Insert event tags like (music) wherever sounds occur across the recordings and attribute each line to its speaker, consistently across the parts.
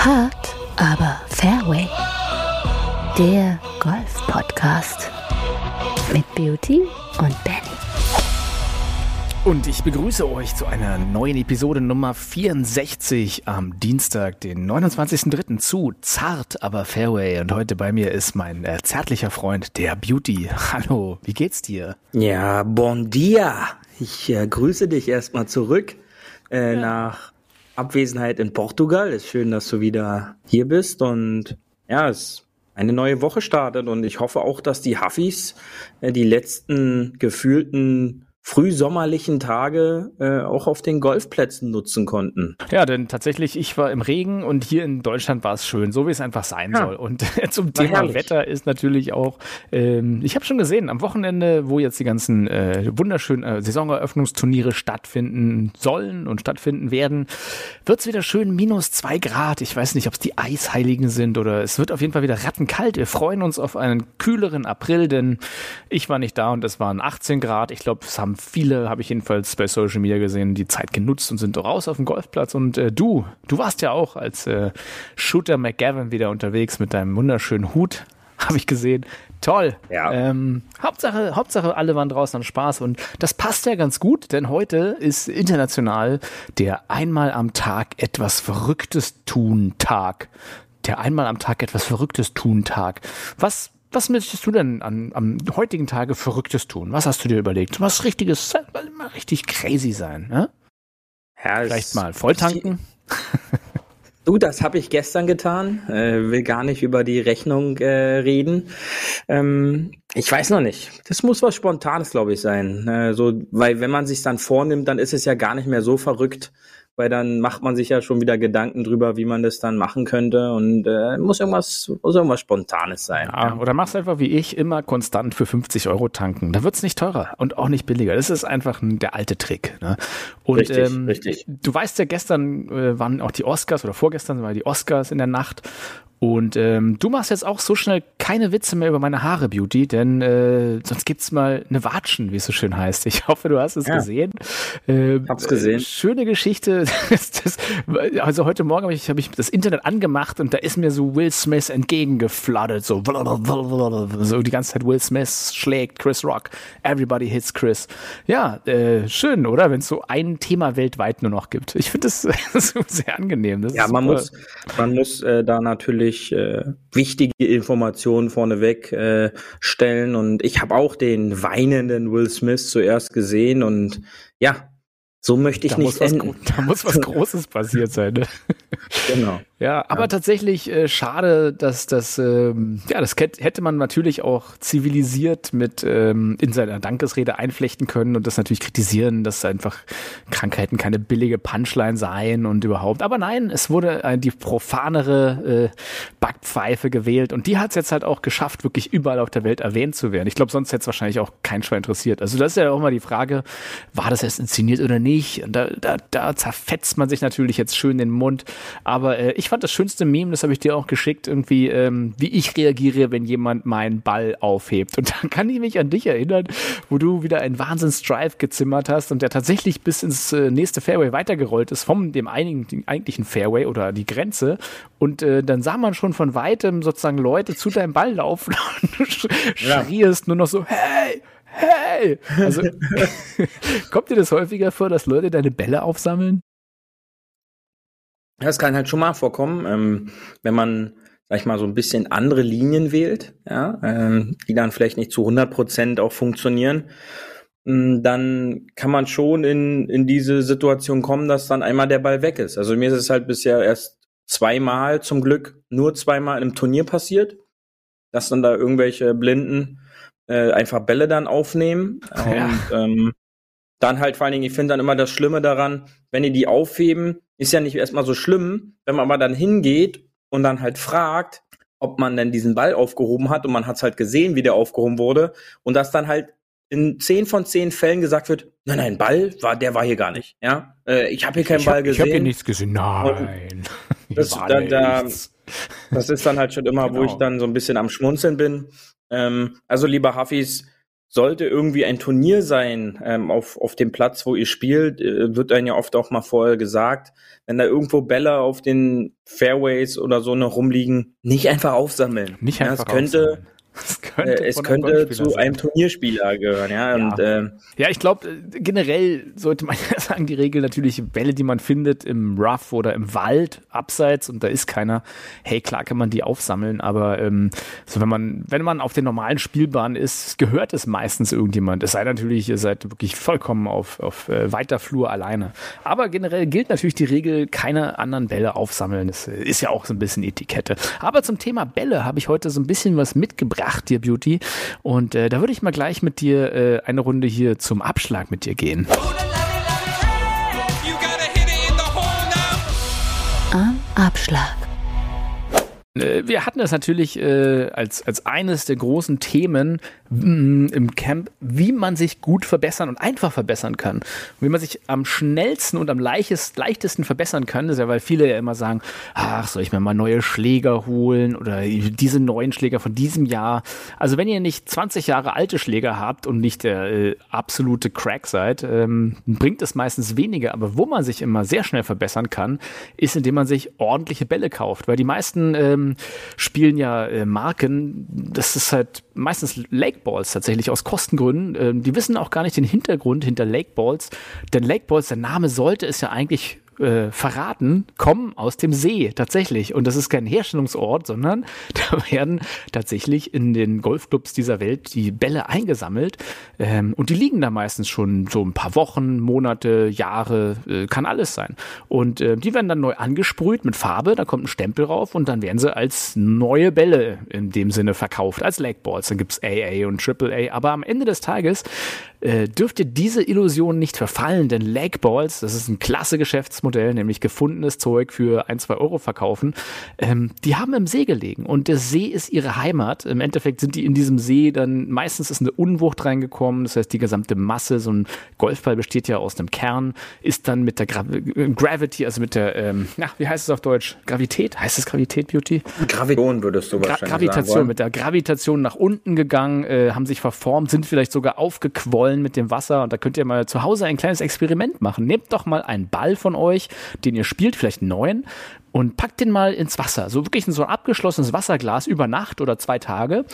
Speaker 1: Hart, aber Fairway. Der Golf-Podcast mit Beauty und Benny.
Speaker 2: Und ich begrüße euch zu einer neuen Episode Nummer 64 am Dienstag, den 29.03. zu Zart, aber Fairway. Und heute bei mir ist mein äh, zärtlicher Freund, der Beauty. (laughs) Hallo, wie geht's dir?
Speaker 3: Ja, bon dia. Ich äh, grüße dich erstmal zurück äh, ja. nach Abwesenheit in Portugal. Ist schön, dass du wieder hier bist und ja, es eine neue Woche startet und ich hoffe auch, dass die Huffis äh, die letzten gefühlten frühsommerlichen Tage äh, auch auf den Golfplätzen nutzen konnten.
Speaker 2: Ja, denn tatsächlich, ich war im Regen und hier in Deutschland war es schön, so wie es einfach sein ja. soll. Und (laughs) zum Thema herrlich. Wetter ist natürlich auch, ähm, ich habe schon gesehen, am Wochenende, wo jetzt die ganzen äh, wunderschönen äh, Saisoneröffnungsturniere stattfinden sollen und stattfinden werden, wird es wieder schön minus zwei Grad. Ich weiß nicht, ob es die Eisheiligen sind oder es wird auf jeden Fall wieder rattenkalt. Wir freuen uns auf einen kühleren April, denn ich war nicht da und es waren 18 Grad. Ich glaube, es haben haben viele, habe ich jedenfalls bei Social Media gesehen, die Zeit genutzt und sind raus auf dem Golfplatz. Und äh, du, du warst ja auch als äh, Shooter McGavin wieder unterwegs mit deinem wunderschönen Hut, (laughs) habe ich gesehen. Toll. Ja. Ähm, Hauptsache, Hauptsache, alle waren draußen an Spaß und das passt ja ganz gut, denn heute ist international der einmal am Tag etwas Verrücktes tun Tag. Der einmal am Tag etwas Verrücktes tun Tag. Was was möchtest du denn an, am heutigen Tage Verrücktes tun? Was hast du dir überlegt? Was richtiges, mal richtig crazy sein, ne? Ja, Vielleicht mal volltanken? (laughs)
Speaker 3: Du, das habe ich gestern getan. Äh, will gar nicht über die Rechnung äh, reden. Ähm, ich weiß noch nicht. Das muss was Spontanes, glaube ich, sein. Äh, so, weil wenn man sich dann vornimmt, dann ist es ja gar nicht mehr so verrückt, weil dann macht man sich ja schon wieder Gedanken drüber, wie man das dann machen könnte und äh, muss irgendwas, muss irgendwas Spontanes sein.
Speaker 2: Ja, ja. Oder machst einfach wie ich immer konstant für 50 Euro tanken. Da wird's nicht teurer und auch nicht billiger. Das ist einfach ein, der alte Trick. Ne? Und richtig, ähm, richtig. du weißt ja, gestern äh, waren auch die Oscars oder vorgestern waren die Oscars in der Nacht und ähm, du machst jetzt auch so schnell keine Witze mehr über meine Haare, Beauty, denn äh, sonst gibt's mal eine Watschen, wie es so schön heißt. Ich hoffe, du hast es ja. gesehen.
Speaker 3: Äh, Hab's gesehen. Äh,
Speaker 2: schöne Geschichte. (laughs) das, das, also heute Morgen habe ich, hab ich das Internet angemacht und da ist mir so Will Smith entgegengeflattert. So, so die ganze Zeit Will Smith schlägt Chris Rock. Everybody hits Chris. Ja, äh, schön, oder? Wenn es so ein Thema weltweit nur noch gibt. Ich finde das, (laughs) das sehr angenehm. Das
Speaker 3: ja, man muss, man muss äh, da natürlich natürlich äh, wichtige Informationen vorneweg äh, stellen. Und ich habe auch den weinenden Will Smith zuerst gesehen und ja, so möchte ich da nicht enden.
Speaker 2: Was, (laughs) da muss was Großes passiert sein. Ne? Genau. Ja, aber ja. tatsächlich äh, schade, dass das, ähm, ja, das hätte man natürlich auch zivilisiert mit ähm, in seiner Dankesrede einflechten können und das natürlich kritisieren, dass einfach Krankheiten keine billige Punchline seien und überhaupt. Aber nein, es wurde äh, die profanere äh, Backpfeife gewählt und die hat es jetzt halt auch geschafft, wirklich überall auf der Welt erwähnt zu werden. Ich glaube, sonst hätte es wahrscheinlich auch kein Schwein interessiert. Also das ist ja auch mal die Frage, war das erst inszeniert oder nicht? Und da, da, da zerfetzt man sich natürlich jetzt schön den Mund. Aber äh, ich fand das schönste Meme, das habe ich dir auch geschickt, irgendwie, ähm, wie ich reagiere, wenn jemand meinen Ball aufhebt. Und (laughs) dann kann ich mich an dich erinnern, wo du wieder einen Wahnsinns-Drive gezimmert hast und der tatsächlich bis ins äh, nächste Fairway weitergerollt ist, vom dem einigen, eigentlichen Fairway oder die Grenze. Und äh, dann sah man schon von weitem sozusagen Leute zu deinem Ball laufen (laughs) und du schrießt nur noch so, hey, hey! Also (laughs) kommt dir das häufiger vor, dass Leute deine Bälle aufsammeln?
Speaker 3: Das kann halt schon mal vorkommen, ähm, wenn man, sag ich mal, so ein bisschen andere Linien wählt, ja, ähm, die dann vielleicht nicht zu 100 Prozent auch funktionieren, ähm, dann kann man schon in, in diese Situation kommen, dass dann einmal der Ball weg ist. Also mir ist es halt bisher erst zweimal zum Glück, nur zweimal im Turnier passiert, dass dann da irgendwelche Blinden äh, einfach Bälle dann aufnehmen. Ja. Und ähm, dann halt vor allen Dingen, ich finde dann immer das Schlimme daran, wenn die die aufheben, ist ja nicht erstmal so schlimm, wenn man aber dann hingeht und dann halt fragt, ob man denn diesen Ball aufgehoben hat und man hat es halt gesehen, wie der aufgehoben wurde und dass dann halt in zehn von zehn Fällen gesagt wird, nein, nein, Ball war, der war hier gar nicht. Ja, äh, ich habe hier keinen ich Ball gesehen. Ich habe
Speaker 2: hier nichts gesehen. Nein. (laughs)
Speaker 3: Das, da, da, das ist dann halt schon immer, genau. wo ich genau. dann so ein bisschen am Schmunzeln bin. Ähm, also lieber Hafis, sollte irgendwie ein Turnier sein ähm, auf, auf dem Platz, wo ihr spielt, äh, wird dann ja oft auch mal vorher gesagt, wenn da irgendwo Bälle auf den Fairways oder so noch rumliegen, nicht einfach aufsammeln.
Speaker 2: Nicht einfach ja,
Speaker 3: es könnte, aufsammeln könnte, äh, es könnte zu einem Turnierspieler gehören, ja.
Speaker 2: Ja,
Speaker 3: und,
Speaker 2: ja ich glaube, äh, generell sollte man (laughs) ja sagen, die Regel natürlich Bälle, die man findet im Rough oder im Wald, abseits und da ist keiner, hey, klar kann man die aufsammeln, aber ähm, so wenn man, wenn man auf den normalen Spielbahnen ist, gehört es meistens irgendjemand. Es sei natürlich, ihr seid wirklich vollkommen auf, auf äh, weiter Flur alleine. Aber generell gilt natürlich die Regel, keine anderen Bälle aufsammeln. Das äh, ist ja auch so ein bisschen Etikette. Aber zum Thema Bälle habe ich heute so ein bisschen was mitgebracht Ach, dir Beauty. Und äh, da würde ich mal gleich mit dir äh, eine Runde hier zum Abschlag mit dir gehen.
Speaker 1: Am Abschlag.
Speaker 2: Äh, wir hatten das natürlich äh, als, als eines der großen Themen mh, im Camp, wie man sich gut verbessern und einfach verbessern kann. wie man sich am schnellsten und am leichtest, leichtesten verbessern kann, das ist ja, weil viele ja immer sagen, ach, soll ich mir mal neue Schläger holen oder diese neuen Schläger von diesem Jahr. Also wenn ihr nicht 20 Jahre alte Schläger habt und nicht der äh, absolute Crack seid, ähm, bringt es meistens weniger. Aber wo man sich immer sehr schnell verbessern kann, ist, indem man sich ordentliche Bälle kauft. Weil die meisten ähm, spielen ja äh, Marken, das ist halt meistens Lakeballs tatsächlich aus Kostengründen. Ähm, die wissen auch gar nicht den Hintergrund hinter Lakeballs, denn Lakeballs, der Name sollte es ja eigentlich äh, verraten, kommen aus dem See tatsächlich. Und das ist kein Herstellungsort, sondern (laughs) da werden tatsächlich in den Golfclubs dieser Welt die Bälle eingesammelt. Ähm, und die liegen da meistens schon so ein paar Wochen, Monate, Jahre, äh, kann alles sein. Und äh, die werden dann neu angesprüht mit Farbe, da kommt ein Stempel drauf und dann werden sie als neue Bälle in dem Sinne verkauft, als Legballs. Dann gibt's AA und AAA. Aber am Ende des Tages äh, dürft ihr diese Illusion nicht verfallen, denn Legballs, das ist ein klasse Geschäftsmodell, nämlich gefundenes Zeug für ein, zwei Euro verkaufen, ähm, die haben im See gelegen und der See ist ihre Heimat. Im Endeffekt sind die in diesem See dann, meistens ist eine Unwucht reingekommen, das heißt die gesamte Masse, so ein Golfball besteht ja aus einem Kern, ist dann mit der Gra Gravity, also mit der, ähm, na, wie heißt es auf Deutsch? Gravität? Heißt es Gravität, Beauty?
Speaker 3: Gravitation würdest du Gra wahrscheinlich
Speaker 2: Gravitation,
Speaker 3: sagen
Speaker 2: mit der Gravitation nach unten gegangen, äh, haben sich verformt, sind vielleicht sogar aufgequollen Rollen mit dem Wasser und da könnt ihr mal zu Hause ein kleines Experiment machen. Nehmt doch mal einen Ball von euch, den ihr spielt, vielleicht einen neuen, und packt den mal ins Wasser. So wirklich in so ein abgeschlossenes Wasserglas über Nacht oder zwei Tage.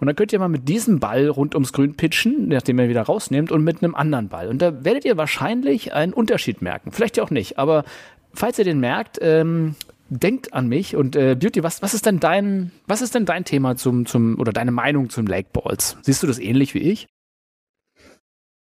Speaker 2: Und dann könnt ihr mal mit diesem Ball rund ums Grün pitchen, nachdem ihr wieder rausnehmt, und mit einem anderen Ball. Und da werdet ihr wahrscheinlich einen Unterschied merken. Vielleicht ja auch nicht, aber falls ihr den merkt, ähm, denkt an mich und äh, Beauty, was, was ist denn dein, was ist denn dein Thema zum, zum, oder deine Meinung zum Lake Balls? Siehst du das ähnlich wie ich?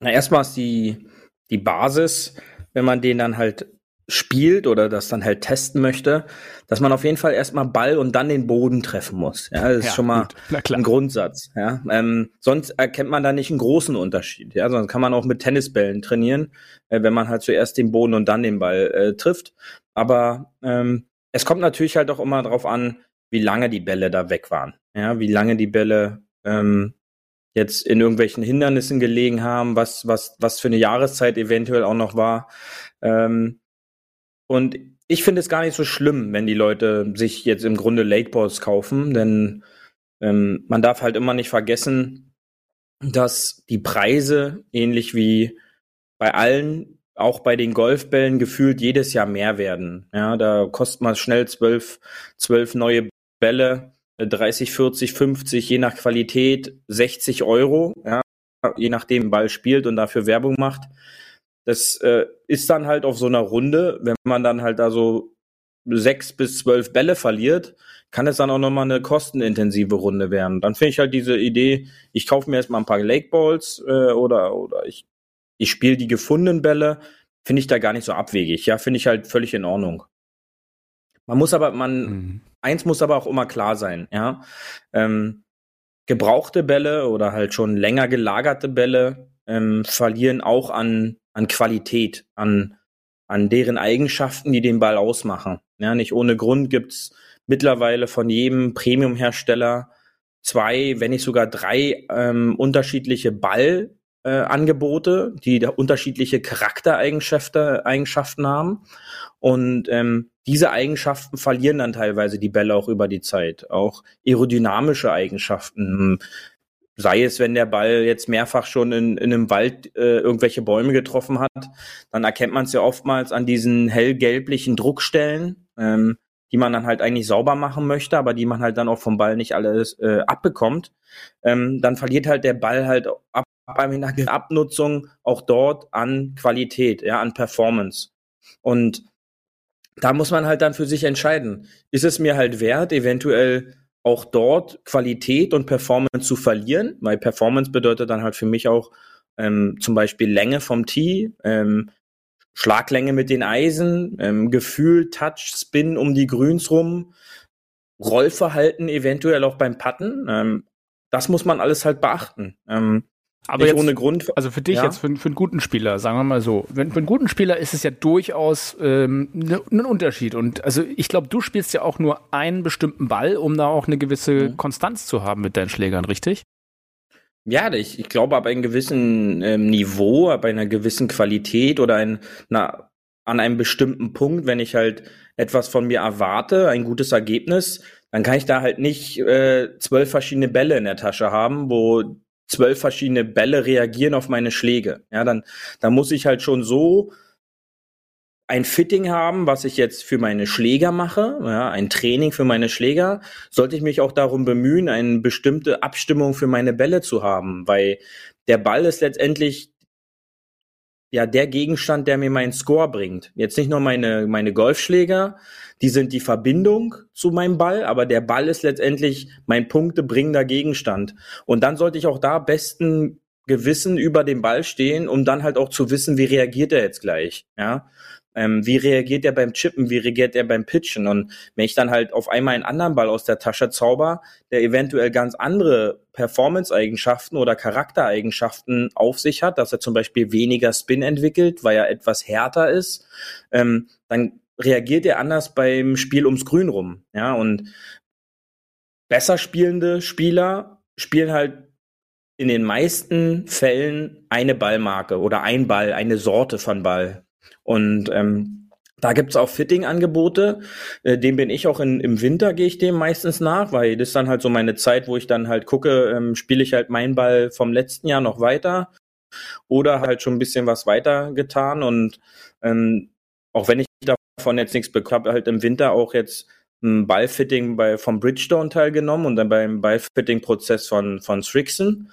Speaker 3: Na, erstmal ist die, die Basis, wenn man den dann halt spielt oder das dann halt testen möchte, dass man auf jeden Fall erstmal Ball und dann den Boden treffen muss. Ja, das ist ja, schon mal ein Grundsatz. Ja, ähm, sonst erkennt man da nicht einen großen Unterschied. Ja, sonst kann man auch mit Tennisbällen trainieren, äh, wenn man halt zuerst den Boden und dann den Ball äh, trifft. Aber ähm, es kommt natürlich halt auch immer darauf an, wie lange die Bälle da weg waren. Ja, wie lange die Bälle ähm, jetzt in irgendwelchen Hindernissen gelegen haben, was, was, was für eine Jahreszeit eventuell auch noch war. Ähm, und ich finde es gar nicht so schlimm, wenn die Leute sich jetzt im Grunde Lakeballs kaufen, denn ähm, man darf halt immer nicht vergessen, dass die Preise ähnlich wie bei allen, auch bei den Golfbällen gefühlt jedes Jahr mehr werden. Ja, da kostet man schnell zwölf, zwölf neue Bälle 30, 40, 50, je nach Qualität 60 Euro, ja, je nachdem Ball spielt und dafür Werbung macht. Das äh, ist dann halt auf so einer Runde, wenn man dann halt da so sechs bis zwölf Bälle verliert, kann es dann auch nochmal eine kostenintensive Runde werden. Dann finde ich halt diese Idee, ich kaufe mir erstmal ein paar Lakeballs äh, oder, oder ich, ich spiele die gefundenen Bälle, finde ich da gar nicht so abwegig. Ja, finde ich halt völlig in Ordnung. Man muss aber, man, mhm. Eins muss aber auch immer klar sein, ja. Ähm, gebrauchte Bälle oder halt schon länger gelagerte Bälle ähm, verlieren auch an, an Qualität, an, an deren Eigenschaften, die den Ball ausmachen. Ja, nicht ohne Grund gibt's mittlerweile von jedem Premium-Hersteller zwei, wenn nicht sogar drei ähm, unterschiedliche Ballangebote, äh, die da unterschiedliche Charaktereigenschaften Eigenschaften haben. Und ähm, diese Eigenschaften verlieren dann teilweise die Bälle auch über die Zeit. Auch aerodynamische Eigenschaften. sei es, wenn der Ball jetzt mehrfach schon in, in einem Wald äh, irgendwelche Bäume getroffen hat, dann erkennt man es ja oftmals an diesen hellgelblichen Druckstellen, ähm, die man dann halt eigentlich sauber machen möchte, aber die man halt dann auch vom Ball nicht alles äh, abbekommt. Ähm, dann verliert halt der Ball halt ab einer Abnutzung auch dort an Qualität, ja, an Performance. Und da muss man halt dann für sich entscheiden. Ist es mir halt wert, eventuell auch dort Qualität und Performance zu verlieren? Weil Performance bedeutet dann halt für mich auch ähm, zum Beispiel Länge vom Tee, ähm, Schlaglänge mit den Eisen, ähm, Gefühl, Touch, Spin um die Grüns rum, Rollverhalten eventuell auch beim Putten. Ähm, das muss man alles halt beachten.
Speaker 2: Aber jetzt, ohne Grund. Also für dich ja? jetzt, für, für, einen guten Spieler, sagen wir mal so. Wenn, für einen guten Spieler ist es ja durchaus ähm, ne, ein Unterschied. Und also ich glaube, du spielst ja auch nur einen bestimmten Ball, um da auch eine gewisse mhm. Konstanz zu haben mit deinen Schlägern, richtig?
Speaker 3: Ja, ich, ich glaube, ab einem gewissen ähm, Niveau, ab einer gewissen Qualität oder ein, na, an einem bestimmten Punkt, wenn ich halt etwas von mir erwarte, ein gutes Ergebnis, dann kann ich da halt nicht äh, zwölf verschiedene Bälle in der Tasche haben, wo zwölf verschiedene Bälle reagieren auf meine Schläge. Ja, dann, dann muss ich halt schon so ein Fitting haben, was ich jetzt für meine Schläger mache, ja, ein Training für meine Schläger, sollte ich mich auch darum bemühen, eine bestimmte Abstimmung für meine Bälle zu haben, weil der Ball ist letztendlich ja der Gegenstand, der mir meinen Score bringt. Jetzt nicht nur meine meine Golfschläger, die sind die Verbindung zu meinem Ball, aber der Ball ist letztendlich mein punktebringender Gegenstand. Und dann sollte ich auch da besten Gewissen über den Ball stehen, um dann halt auch zu wissen, wie reagiert er jetzt gleich, ja. Ähm, wie reagiert er beim Chippen, wie reagiert er beim Pitchen? Und wenn ich dann halt auf einmal einen anderen Ball aus der Tasche zauber, der eventuell ganz andere Performance-Eigenschaften oder Charaktereigenschaften auf sich hat, dass er zum Beispiel weniger Spin entwickelt, weil er etwas härter ist, ähm, dann reagiert er anders beim Spiel ums Grün rum. Ja, und besser spielende Spieler spielen halt in den meisten Fällen eine Ballmarke oder ein Ball, eine Sorte von Ball. Und ähm, da gibt's auch Fitting-Angebote. Äh, dem bin ich auch in, im Winter, gehe ich dem meistens nach, weil das ist dann halt so meine Zeit, wo ich dann halt gucke, ähm, spiele ich halt meinen Ball vom letzten Jahr noch weiter oder halt schon ein bisschen was weiter getan. Und ähm, auch wenn ich davon jetzt nichts bekommen, habe halt im Winter auch jetzt ein Ballfitting bei, vom Bridgestone teilgenommen und dann beim Ballfitting-Prozess von, von Strixon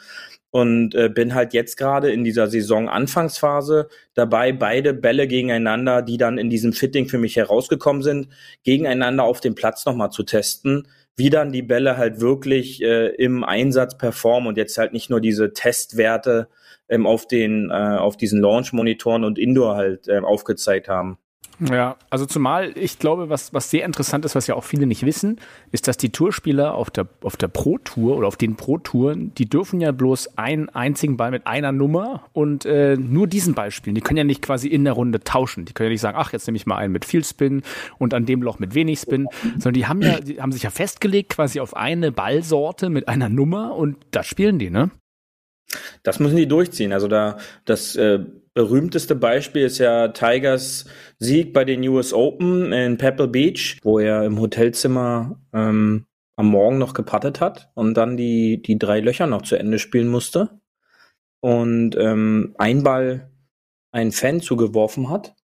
Speaker 3: und äh, bin halt jetzt gerade in dieser Saison-Anfangsphase dabei, beide Bälle gegeneinander, die dann in diesem Fitting für mich herausgekommen sind, gegeneinander auf dem Platz nochmal zu testen, wie dann die Bälle halt wirklich äh, im Einsatz performen und jetzt halt nicht nur diese Testwerte ähm, auf den äh, auf diesen Launch-Monitoren und Indoor halt äh, aufgezeigt haben.
Speaker 2: Ja, also zumal ich glaube, was, was sehr interessant ist, was ja auch viele nicht wissen, ist, dass die Tourspieler auf der, auf der Pro-Tour oder auf den Pro-Touren, die dürfen ja bloß einen einzigen Ball mit einer Nummer und äh, nur diesen Ball spielen. Die können ja nicht quasi in der Runde tauschen. Die können ja nicht sagen, ach, jetzt nehme ich mal einen mit viel Spin und an dem Loch mit wenig Spin, sondern die haben ja, die haben sich ja festgelegt quasi auf eine Ballsorte mit einer Nummer und das spielen die, ne?
Speaker 3: Das müssen die durchziehen. Also da das äh, berühmteste Beispiel ist ja Tigers Sieg bei den US Open in Pebble Beach, wo er im Hotelzimmer ähm, am Morgen noch gepattet hat und dann die, die drei Löcher noch zu Ende spielen musste. Und ähm, ein Ball einen Fan zugeworfen hat,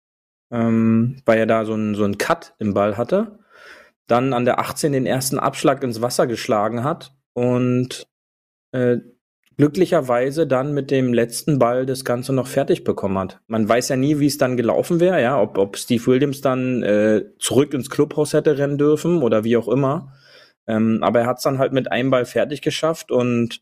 Speaker 3: ähm, weil er da so einen so einen Cut im Ball hatte. Dann an der 18 den ersten Abschlag ins Wasser geschlagen hat und äh, glücklicherweise dann mit dem letzten Ball das Ganze noch fertig bekommen hat. Man weiß ja nie, wie es dann gelaufen wäre, ja, ob, ob Steve Williams dann äh, zurück ins Clubhaus hätte rennen dürfen oder wie auch immer. Ähm, aber er hat es dann halt mit einem Ball fertig geschafft und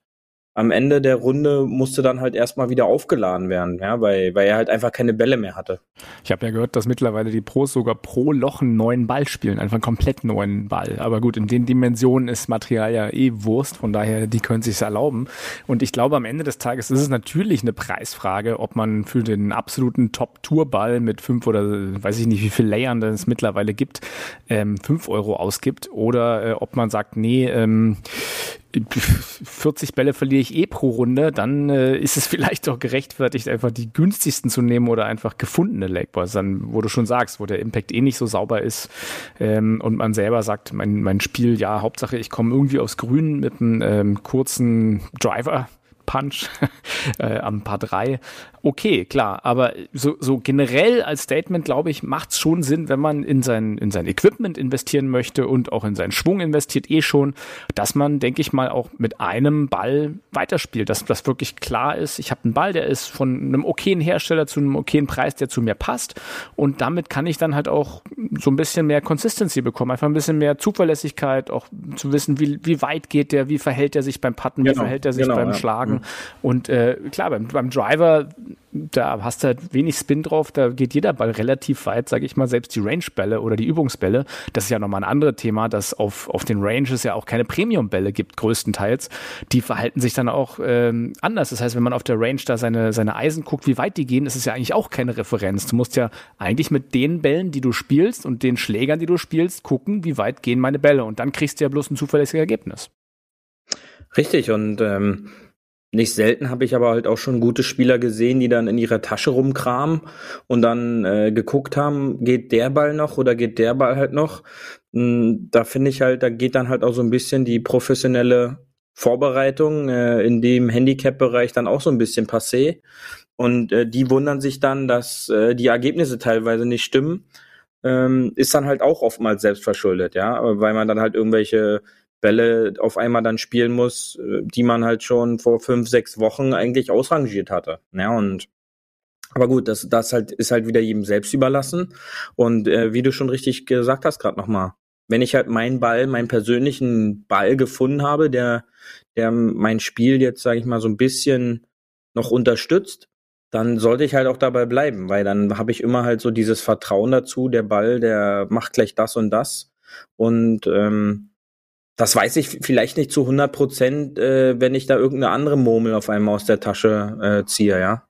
Speaker 3: am Ende der Runde musste dann halt erstmal wieder aufgeladen werden, ja, weil, weil er halt einfach keine Bälle mehr hatte.
Speaker 2: Ich habe ja gehört, dass mittlerweile die Pros sogar pro Loch einen neuen Ball spielen, einfach einen komplett neuen Ball. Aber gut, in den Dimensionen ist Material ja eh Wurst, von daher, die können sich erlauben. Und ich glaube, am Ende des Tages ist es natürlich eine Preisfrage, ob man für den absoluten Top-Tour-Ball mit fünf oder weiß ich nicht, wie viel Layern es mittlerweile gibt, ähm, fünf Euro ausgibt oder äh, ob man sagt, nee, ähm, 40 Bälle verliere ich eh pro Runde, dann äh, ist es (laughs) vielleicht doch gerechtfertigt, einfach die günstigsten zu nehmen oder einfach gefundene Lakeballs, dann, wo du schon sagst, wo der Impact eh nicht so sauber ist ähm, und man selber sagt, mein, mein Spiel, ja, Hauptsache ich komme irgendwie aufs Grün mit einem ähm, kurzen Driver, Punch (laughs) äh, am Paar 3. Okay, klar, aber so, so generell als Statement, glaube ich, macht es schon Sinn, wenn man in sein, in sein Equipment investieren möchte und auch in seinen Schwung investiert eh schon, dass man, denke ich mal, auch mit einem Ball weiterspielt, dass das wirklich klar ist, ich habe einen Ball, der ist von einem okayen Hersteller zu einem okayen Preis, der zu mir passt und damit kann ich dann halt auch so ein bisschen mehr Consistency bekommen, einfach ein bisschen mehr Zuverlässigkeit, auch zu wissen, wie, wie weit geht der, wie verhält er sich beim Putten, wie genau, verhält er sich genau, beim ja. Schlagen Mhm. Und äh, klar, beim, beim Driver, da hast du halt wenig Spin drauf, da geht jeder Ball relativ weit, sage ich mal, selbst die Range-Bälle oder die Übungsbälle. Das ist ja nochmal ein anderes Thema, dass auf, auf den Ranges ja auch keine Premium-Bälle gibt, größtenteils. Die verhalten sich dann auch ähm, anders. Das heißt, wenn man auf der Range da seine, seine Eisen guckt, wie weit die gehen, ist es ja eigentlich auch keine Referenz. Du musst ja eigentlich mit den Bällen, die du spielst und den Schlägern, die du spielst, gucken, wie weit gehen meine Bälle. Und dann kriegst du ja bloß ein zuverlässiges Ergebnis.
Speaker 3: Richtig, und ähm, nicht selten habe ich aber halt auch schon gute Spieler gesehen, die dann in ihrer Tasche rumkramen und dann äh, geguckt haben, geht der Ball noch oder geht der Ball halt noch. Hm, da finde ich halt, da geht dann halt auch so ein bisschen die professionelle Vorbereitung äh, in dem Handicap-Bereich dann auch so ein bisschen passé. Und äh, die wundern sich dann, dass äh, die Ergebnisse teilweise nicht stimmen. Ähm, ist dann halt auch oftmals selbst verschuldet, ja, weil man dann halt irgendwelche Bälle auf einmal dann spielen muss, äh, die man halt schon vor fünf, sechs Wochen eigentlich ausrangiert hatte. Ja, und aber gut, das, das halt ist halt wieder jedem selbst überlassen. Und äh, wie du schon richtig gesagt hast, gerade nochmal, wenn ich halt meinen Ball, meinen persönlichen Ball gefunden habe, der, der mein Spiel jetzt, sage ich mal, so ein bisschen noch unterstützt, dann sollte ich halt auch dabei bleiben, weil dann habe ich immer halt so dieses Vertrauen dazu, der Ball, der macht gleich das und das. Und ähm, das weiß ich vielleicht nicht zu 100 Prozent, äh, wenn ich da irgendeine andere Murmel auf einmal aus der Tasche äh, ziehe, ja.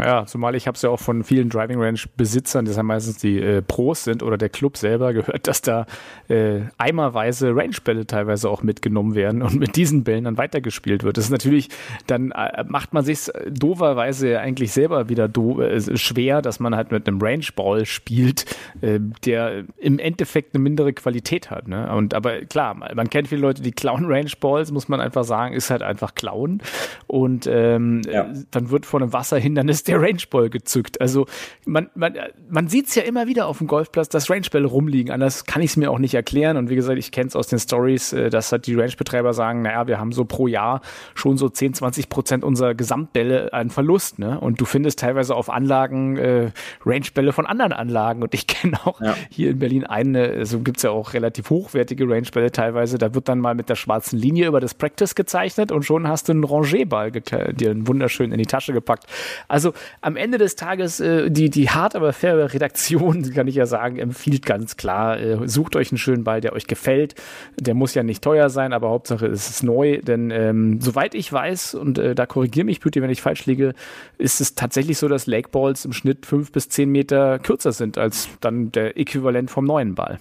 Speaker 2: Ja, zumal ich habe es ja auch von vielen Driving Range Besitzern, das ja meistens die äh, Pros sind oder der Club selber (laughs) gehört, dass da äh, eimerweise Range-Bälle teilweise auch mitgenommen werden und mit diesen Bällen dann weitergespielt wird. Das ist natürlich, dann äh, macht man sich doverweise eigentlich selber wieder do äh, schwer, dass man halt mit einem Range-Ball spielt, äh, der im Endeffekt eine mindere Qualität hat. Ne? Und aber klar, man kennt viele Leute, die klauen Range-Balls, muss man einfach sagen, ist halt einfach klauen. Und ähm, ja. dann wird vor einem Wasserhindernis der Rangeball gezückt. Also man, man, man sieht es ja immer wieder auf dem Golfplatz, dass Rangebälle rumliegen. Anders kann ich es mir auch nicht erklären. Und wie gesagt, ich kenne es aus den Stories, äh, dass halt die Rangebetreiber sagen, naja, wir haben so pro Jahr schon so 10, 20 Prozent unserer Gesamtbälle einen Verlust. Ne? Und du findest teilweise auf Anlagen äh, Rangebälle von anderen Anlagen. Und ich (laughs) kenne auch ja. hier in Berlin eine, so also gibt es ja auch relativ hochwertige Rangebälle teilweise. Da wird dann mal mit der schwarzen Linie über das Practice gezeichnet und schon hast du einen Rangerball dir wunderschön in die Tasche gepackt. Also am Ende des Tages, äh, die, die hart aber faire Redaktion, (laughs) kann ich ja sagen, empfiehlt ganz klar, äh, sucht euch einen schönen Ball, der euch gefällt. Der muss ja nicht teuer sein, aber Hauptsache es ist neu, denn ähm, soweit ich weiß, und äh, da korrigiere mich Beauty, wenn ich falsch liege, ist es tatsächlich so, dass Lakeballs im Schnitt fünf bis zehn Meter kürzer sind als dann der Äquivalent vom neuen Ball.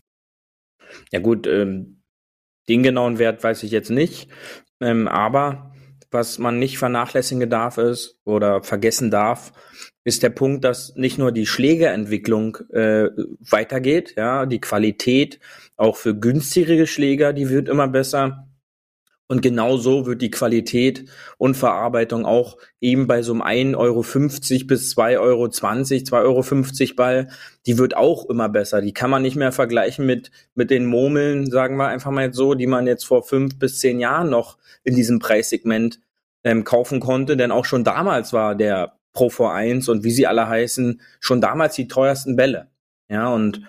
Speaker 3: Ja gut, ähm, den genauen Wert weiß ich jetzt nicht, ähm, aber was man nicht vernachlässigen darf ist oder vergessen darf, ist der Punkt, dass nicht nur die Schlägerentwicklung äh, weitergeht, ja, die Qualität auch für günstigere Schläger, die wird immer besser. Und genau so wird die Qualität und Verarbeitung auch eben bei so einem 1,50 Euro bis 2,20 Euro, 2,50 Euro Ball, die wird auch immer besser. Die kann man nicht mehr vergleichen mit, mit den Murmeln, sagen wir einfach mal so, die man jetzt vor fünf bis zehn Jahren noch in diesem Preissegment ähm, kaufen konnte. Denn auch schon damals war der Pro V1 und wie sie alle heißen, schon damals die teuersten Bälle. Ja, und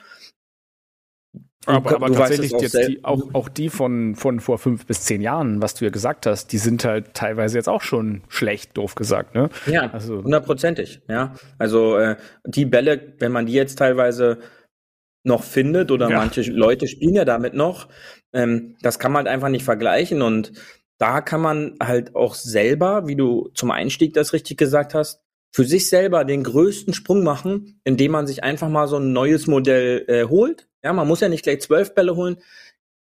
Speaker 2: aber, aber tatsächlich auch, jetzt die, auch, auch die von, von vor fünf bis zehn Jahren, was du ja gesagt hast, die sind halt teilweise jetzt auch schon schlecht, doof gesagt, ne?
Speaker 3: Ja, also hundertprozentig, ja. Also äh, die Bälle, wenn man die jetzt teilweise noch findet oder ja. manche Leute spielen ja damit noch, ähm, das kann man halt einfach nicht vergleichen und da kann man halt auch selber, wie du zum Einstieg das richtig gesagt hast, für sich selber den größten Sprung machen, indem man sich einfach mal so ein neues Modell äh, holt. Ja, man muss ja nicht gleich zwölf Bälle holen.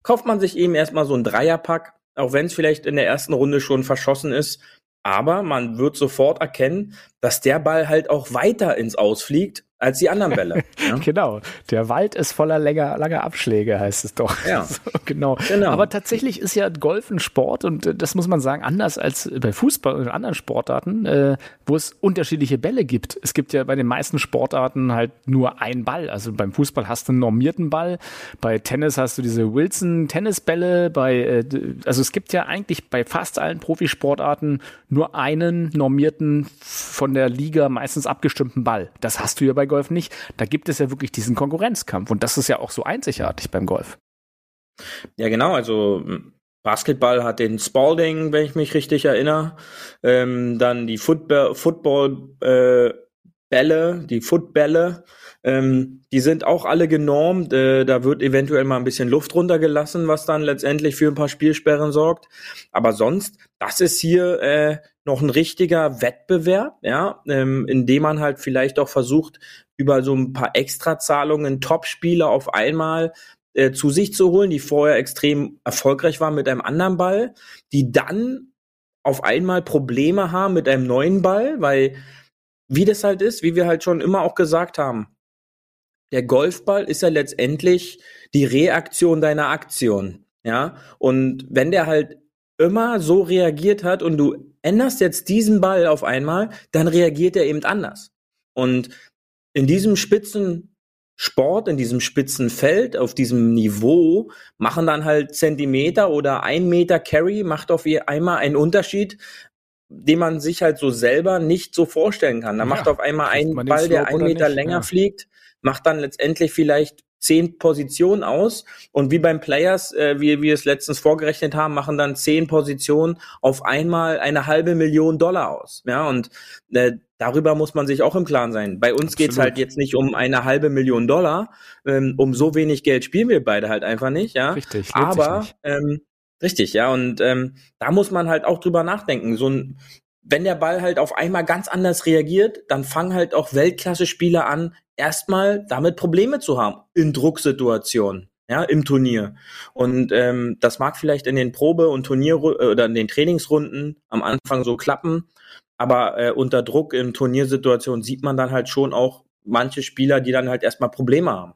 Speaker 3: Kauft man sich eben erstmal so ein Dreierpack auch wenn es vielleicht in der ersten Runde schon verschossen ist. Aber man wird sofort erkennen, dass der Ball halt auch weiter ins Ausfliegt als die anderen Bälle.
Speaker 2: Ja? (laughs) genau. Der Wald ist voller langer, langer Abschläge, heißt es doch.
Speaker 3: Ja. (laughs)
Speaker 2: So, genau. genau. Aber tatsächlich ist ja Golf ein Sport und äh, das muss man sagen, anders als bei Fußball und anderen Sportarten, äh, wo es unterschiedliche Bälle gibt. Es gibt ja bei den meisten Sportarten halt nur einen Ball. Also beim Fußball hast du einen normierten Ball, bei Tennis hast du diese Wilson-Tennisbälle, bei, äh, also es gibt ja eigentlich bei fast allen Profisportarten nur einen normierten von der Liga meistens abgestimmten Ball. Das hast du ja bei Golf nicht. Da gibt es ja wirklich diesen Konkurrenzkampf und das ist ja auch so einzigartig beim Golf.
Speaker 3: Ja, genau. Also Basketball hat den Spalding, wenn ich mich richtig erinnere. Ähm, dann die Football, Football äh, die Footbälle, ähm, die sind auch alle genormt. Äh, da wird eventuell mal ein bisschen Luft runtergelassen, was dann letztendlich für ein paar Spielsperren sorgt. Aber sonst, das ist hier äh, noch ein richtiger Wettbewerb, ja, ähm, in dem man halt vielleicht auch versucht, über so ein paar Extrazahlungen Top-Spieler auf einmal äh, zu sich zu holen, die vorher extrem erfolgreich waren mit einem anderen Ball, die dann auf einmal Probleme haben mit einem neuen Ball, weil wie das halt ist, wie wir halt schon immer auch gesagt haben, der Golfball ist ja letztendlich die Reaktion deiner Aktion. Ja, und wenn der halt immer so reagiert hat und du änderst jetzt diesen Ball auf einmal, dann reagiert er eben anders. Und in diesem spitzen Sport, in diesem spitzen Feld, auf diesem Niveau, machen dann halt Zentimeter oder ein Meter Carry, macht auf einmal einen Unterschied, den man sich halt so selber nicht so vorstellen kann. Da ja, macht auf einmal ein Ball, der einen Meter nicht, länger ja. fliegt, macht dann letztendlich vielleicht zehn Positionen aus und wie beim Players, äh, wie wir es letztens vorgerechnet haben, machen dann zehn Positionen auf einmal eine halbe Million Dollar aus. Ja, und äh, darüber muss man sich auch im Klaren sein. Bei uns Absolut. geht's halt jetzt nicht um eine halbe Million Dollar. Ähm, um so wenig Geld spielen wir beide halt einfach nicht, ja.
Speaker 2: Richtig,
Speaker 3: aber ähm, richtig, ja. Und ähm, da muss man halt auch drüber nachdenken. So ein wenn der Ball halt auf einmal ganz anders reagiert, dann fangen halt auch Weltklasse-Spieler an, erstmal damit Probleme zu haben in Drucksituationen, ja, im Turnier. Und ähm, das mag vielleicht in den Probe- und Turnier- äh, oder in den Trainingsrunden am Anfang so klappen, aber äh, unter Druck in Turniersituationen sieht man dann halt schon auch manche Spieler, die dann halt erstmal Probleme haben.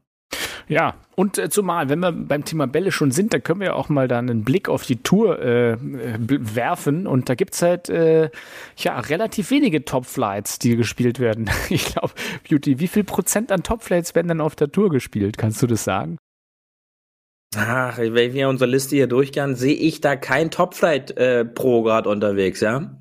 Speaker 2: Ja, und äh, zumal, wenn wir beim Thema Bälle schon sind, dann können wir ja auch mal da einen Blick auf die Tour äh, werfen. Und da gibt's halt äh, ja relativ wenige Top-Flights, die gespielt werden. (laughs) Ich glaube, Beauty, wie viel Prozent an Top-Flights werden dann auf der Tour gespielt? Kannst du das sagen?
Speaker 3: Ach, wenn wir unsere Liste hier durchgehen, sehe ich da kein Top-Flight äh, pro Grad unterwegs, ja?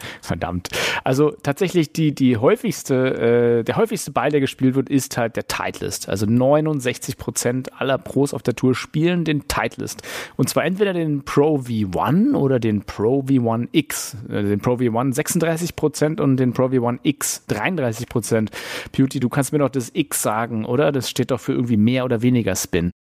Speaker 3: (laughs)
Speaker 2: Verdammt. Also tatsächlich die, die häufigste, äh, der häufigste Ball, der gespielt wird, ist halt der Titleist. Also 69 Prozent aller Pros auf der Tour spielen den Titleist. Und zwar entweder den Pro V1 oder den Pro V1 X. Äh, den Pro V1 36 Prozent und den Pro V1 X 33 Prozent. Beauty, du kannst mir doch das X sagen, oder? Das steht doch für irgendwie mehr oder weniger Spin.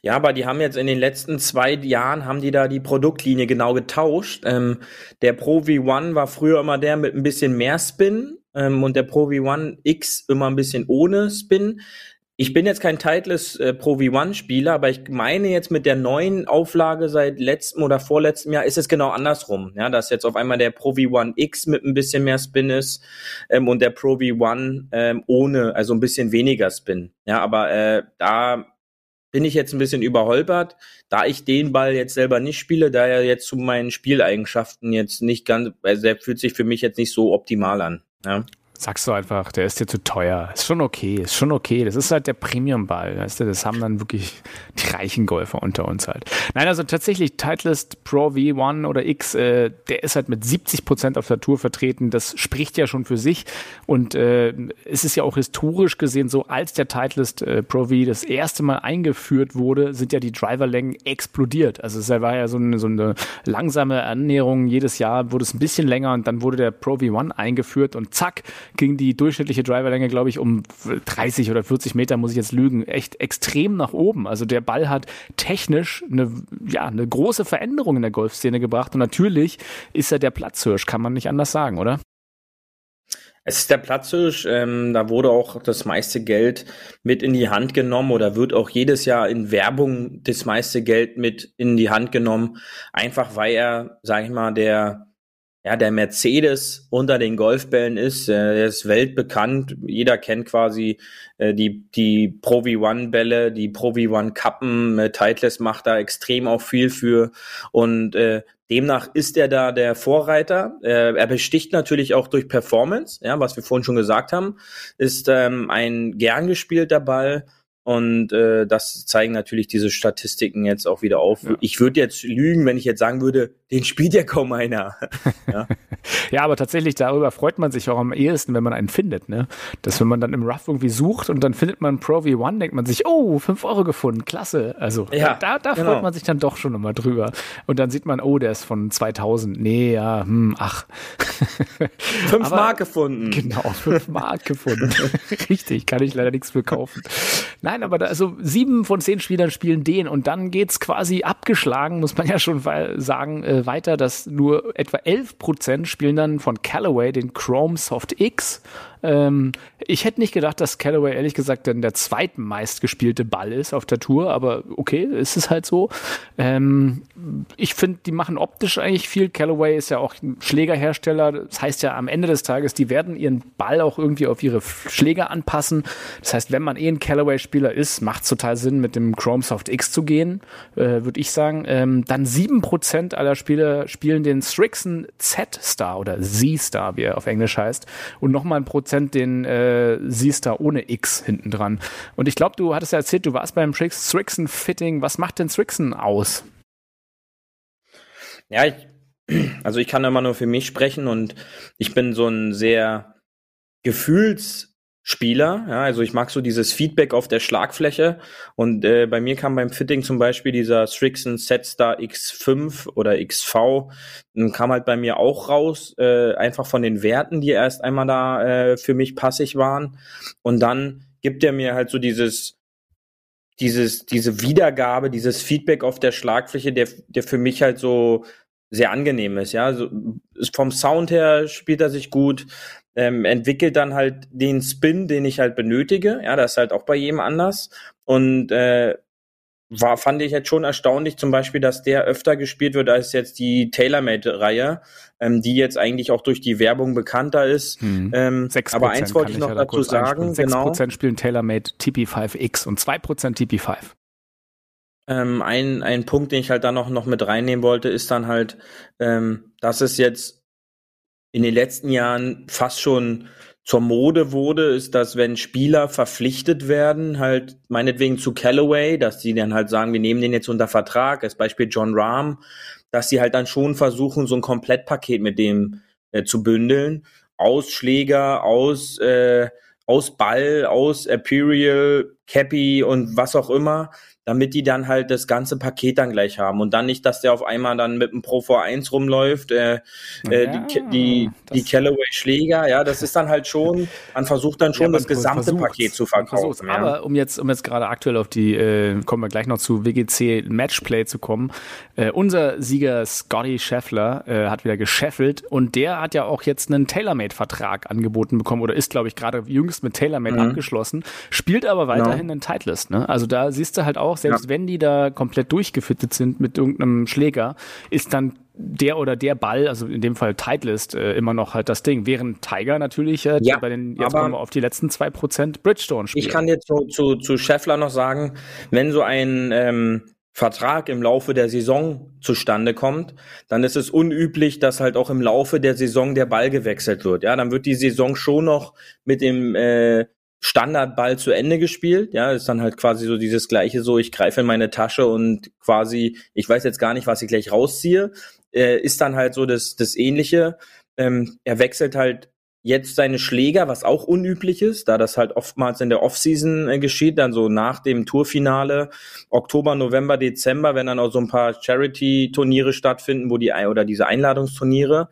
Speaker 3: Ja, aber die haben jetzt in den letzten zwei Jahren haben die da die Produktlinie genau getauscht. Ähm, der Pro V1 war früher immer der mit ein bisschen mehr Spin ähm, und der Pro V1 X immer ein bisschen ohne Spin. Ich bin jetzt kein Titleist äh, Pro V1 Spieler, aber ich meine jetzt mit der neuen Auflage seit letztem oder vorletztem Jahr ist es genau andersrum. Ja, dass jetzt auf einmal der Pro V1 X mit ein bisschen mehr Spin ist ähm, und der Pro V1 ähm, ohne, also ein bisschen weniger Spin. Ja, aber äh, da bin ich jetzt ein bisschen überholpert, da ich den Ball jetzt selber nicht spiele, da er jetzt zu meinen Spieleigenschaften jetzt nicht ganz, also der fühlt sich für mich jetzt nicht so optimal an. Ja
Speaker 2: sagst du einfach, der ist dir zu teuer. Ist schon okay, ist schon okay. Das ist halt der Premium-Ball, weißt du, das haben dann wirklich die reichen Golfer unter uns halt. Nein, also tatsächlich Titleist Pro V1 oder X, äh, der ist halt mit 70 Prozent auf der Tour vertreten. Das spricht ja schon für sich und äh, es ist ja auch historisch gesehen so, als der Titleist äh, Pro V das erste Mal eingeführt wurde, sind ja die Driverlängen explodiert. Also es war ja so eine, so eine langsame Annäherung. Jedes Jahr wurde es ein bisschen länger und dann wurde der Pro V1 eingeführt und zack, ging die durchschnittliche Driverlänge, glaube ich, um 30 oder 40 Meter, muss ich jetzt lügen, echt extrem nach oben. Also der Ball hat technisch eine, ja, eine große Veränderung in der Golfszene gebracht und natürlich ist er der Platzhirsch, kann man nicht anders sagen, oder?
Speaker 3: Es ist der Platzhirsch, ähm, da wurde auch das meiste Geld mit in die Hand genommen oder wird auch jedes Jahr in Werbung das meiste Geld mit in die Hand genommen, einfach weil er, sag ich mal, der ja, der Mercedes unter den Golfbällen ist. Äh, er ist weltbekannt. Jeder kennt quasi äh, die, die Pro V1 Bälle, die Pro V1 Kappen. Äh, Titleist macht da extrem auch viel für. Und äh, demnach ist er da der Vorreiter. Äh, er besticht natürlich auch durch Performance, ja, was wir vorhin schon gesagt haben. Ist ähm, ein gern gespielter Ball und äh, das zeigen natürlich diese Statistiken jetzt auch wieder auf. Ja. Ich würde jetzt lügen, wenn ich jetzt sagen würde, den spielt ja kaum einer. (laughs)
Speaker 2: ja. ja, aber tatsächlich darüber freut man sich auch am ehesten, wenn man einen findet. Ne? Dass wenn man dann im Rough irgendwie sucht und dann findet man Pro V1, denkt man sich, oh, 5 Euro gefunden, klasse. Also ja, da, da genau. freut man sich dann doch schon immer drüber. Und dann sieht man, oh, der ist von 2000. Nee, ja, hm, ach. (laughs)
Speaker 3: 5 Mark gefunden.
Speaker 2: Genau, 5 Mark gefunden. (laughs) Richtig, kann ich leider nichts für kaufen. Nein, Nein, aber da, also sieben von zehn Spielern spielen den und dann geht's quasi abgeschlagen, muss man ja schon sagen, äh, weiter, dass nur etwa elf Prozent spielen dann von Callaway den Chrome Soft X ähm, ich hätte nicht gedacht, dass Callaway ehrlich gesagt dann der zweitmeistgespielte Ball ist auf der Tour, aber okay, ist es halt so. Ähm, ich finde, die machen optisch eigentlich viel. Callaway ist ja auch ein Schlägerhersteller. Das heißt ja am Ende des Tages, die werden ihren Ball auch irgendwie auf ihre Schläger anpassen. Das heißt, wenn man eh ein Callaway-Spieler ist, macht es total Sinn, mit dem Chrome Soft X zu gehen, äh, würde ich sagen. Ähm, dann sieben Prozent aller Spieler spielen den Strixon Z-Star oder Z-Star, wie er auf Englisch heißt. Und nochmal ein Prozent Prozent den äh, siehst da ohne X hinten dran. Und ich glaube, du hattest ja erzählt, du warst beim Strixon Fitting. Was macht denn Strixon aus?
Speaker 3: Ja, ich, (clears throat) also ich kann immer nur für mich sprechen und ich bin so ein sehr Gefühls Spieler. Ja, also ich mag so dieses Feedback auf der Schlagfläche. Und äh, bei mir kam beim Fitting zum Beispiel dieser Strixon Setstar X5 oder XV, kam halt bei mir auch raus, äh, einfach von den Werten, die erst einmal da äh, für mich passig waren. Und dann gibt er mir halt so dieses dieses, diese Wiedergabe, dieses Feedback auf der Schlagfläche, der, der für mich halt so sehr angenehm ist, ja. Also, vom Sound her spielt er sich gut ähm, entwickelt dann halt den Spin, den ich halt benötige. Ja, das ist halt auch bei jedem anders. Und äh, war, fand ich jetzt schon erstaunlich, zum Beispiel, dass der öfter gespielt wird als jetzt die TaylorMade-Reihe, ähm, die jetzt eigentlich auch durch die Werbung bekannter ist.
Speaker 2: Hm. Ähm,
Speaker 3: aber eins wollte ich noch ja da dazu sagen.
Speaker 2: 6% genau. spielen TaylorMade TP5X und 2% TP5.
Speaker 3: Ähm, ein, ein Punkt, den ich halt da noch, noch mit reinnehmen wollte, ist dann halt, ähm, dass es jetzt in den letzten Jahren fast schon zur Mode wurde, ist, dass wenn Spieler verpflichtet werden, halt meinetwegen zu Callaway, dass die dann halt sagen, wir nehmen den jetzt unter Vertrag, als Beispiel John Rahm, dass sie halt dann schon versuchen, so ein Komplettpaket mit dem äh, zu bündeln. Aus Schläger, aus, äh, aus Ball, aus Imperial, Cappy und was auch immer, damit die dann halt das ganze Paket dann gleich haben und dann nicht, dass der auf einmal dann mit dem Pro V1 rumläuft, äh, äh, ja, die, die, die Callaway Schläger, ja, das ist dann halt schon, man versucht dann schon ja, das gesamte Paket zu verkaufen.
Speaker 2: Ja. Aber um jetzt, um jetzt gerade aktuell auf die, äh, kommen wir gleich noch zu WGC Matchplay zu kommen, äh, unser Sieger Scotty Scheffler äh, hat wieder gescheffelt und der hat ja auch jetzt einen TaylorMade-Vertrag angeboten bekommen oder ist, glaube ich, gerade jüngst mit TaylorMade mhm. abgeschlossen, spielt aber weiterhin no. einen Titleist, ne? Also da siehst du halt auch, auch, selbst ja. wenn die da komplett durchgefittet sind mit irgendeinem Schläger, ist dann der oder der Ball, also in dem Fall Titleist, äh, immer noch halt das Ding. Während Tiger natürlich äh, ja, bei den, jetzt kommen wir auf die letzten zwei Prozent Bridgestone spielt.
Speaker 3: Ich kann jetzt zu, zu, zu Scheffler noch sagen, wenn so ein ähm, Vertrag im Laufe der Saison zustande kommt, dann ist es unüblich, dass halt auch im Laufe der Saison der Ball gewechselt wird. Ja, dann wird die Saison schon noch mit dem äh, Standardball zu Ende gespielt. Ja, ist dann halt quasi so dieses gleiche so, ich greife in meine Tasche und quasi, ich weiß jetzt gar nicht, was ich gleich rausziehe. Äh, ist dann halt so das, das Ähnliche. Ähm, er wechselt halt jetzt seine Schläger, was auch unüblich ist, da das halt oftmals in der Offseason äh, geschieht, dann so nach dem Tourfinale, Oktober, November, Dezember, wenn dann auch so ein paar Charity-Turniere stattfinden, wo die oder diese Einladungsturniere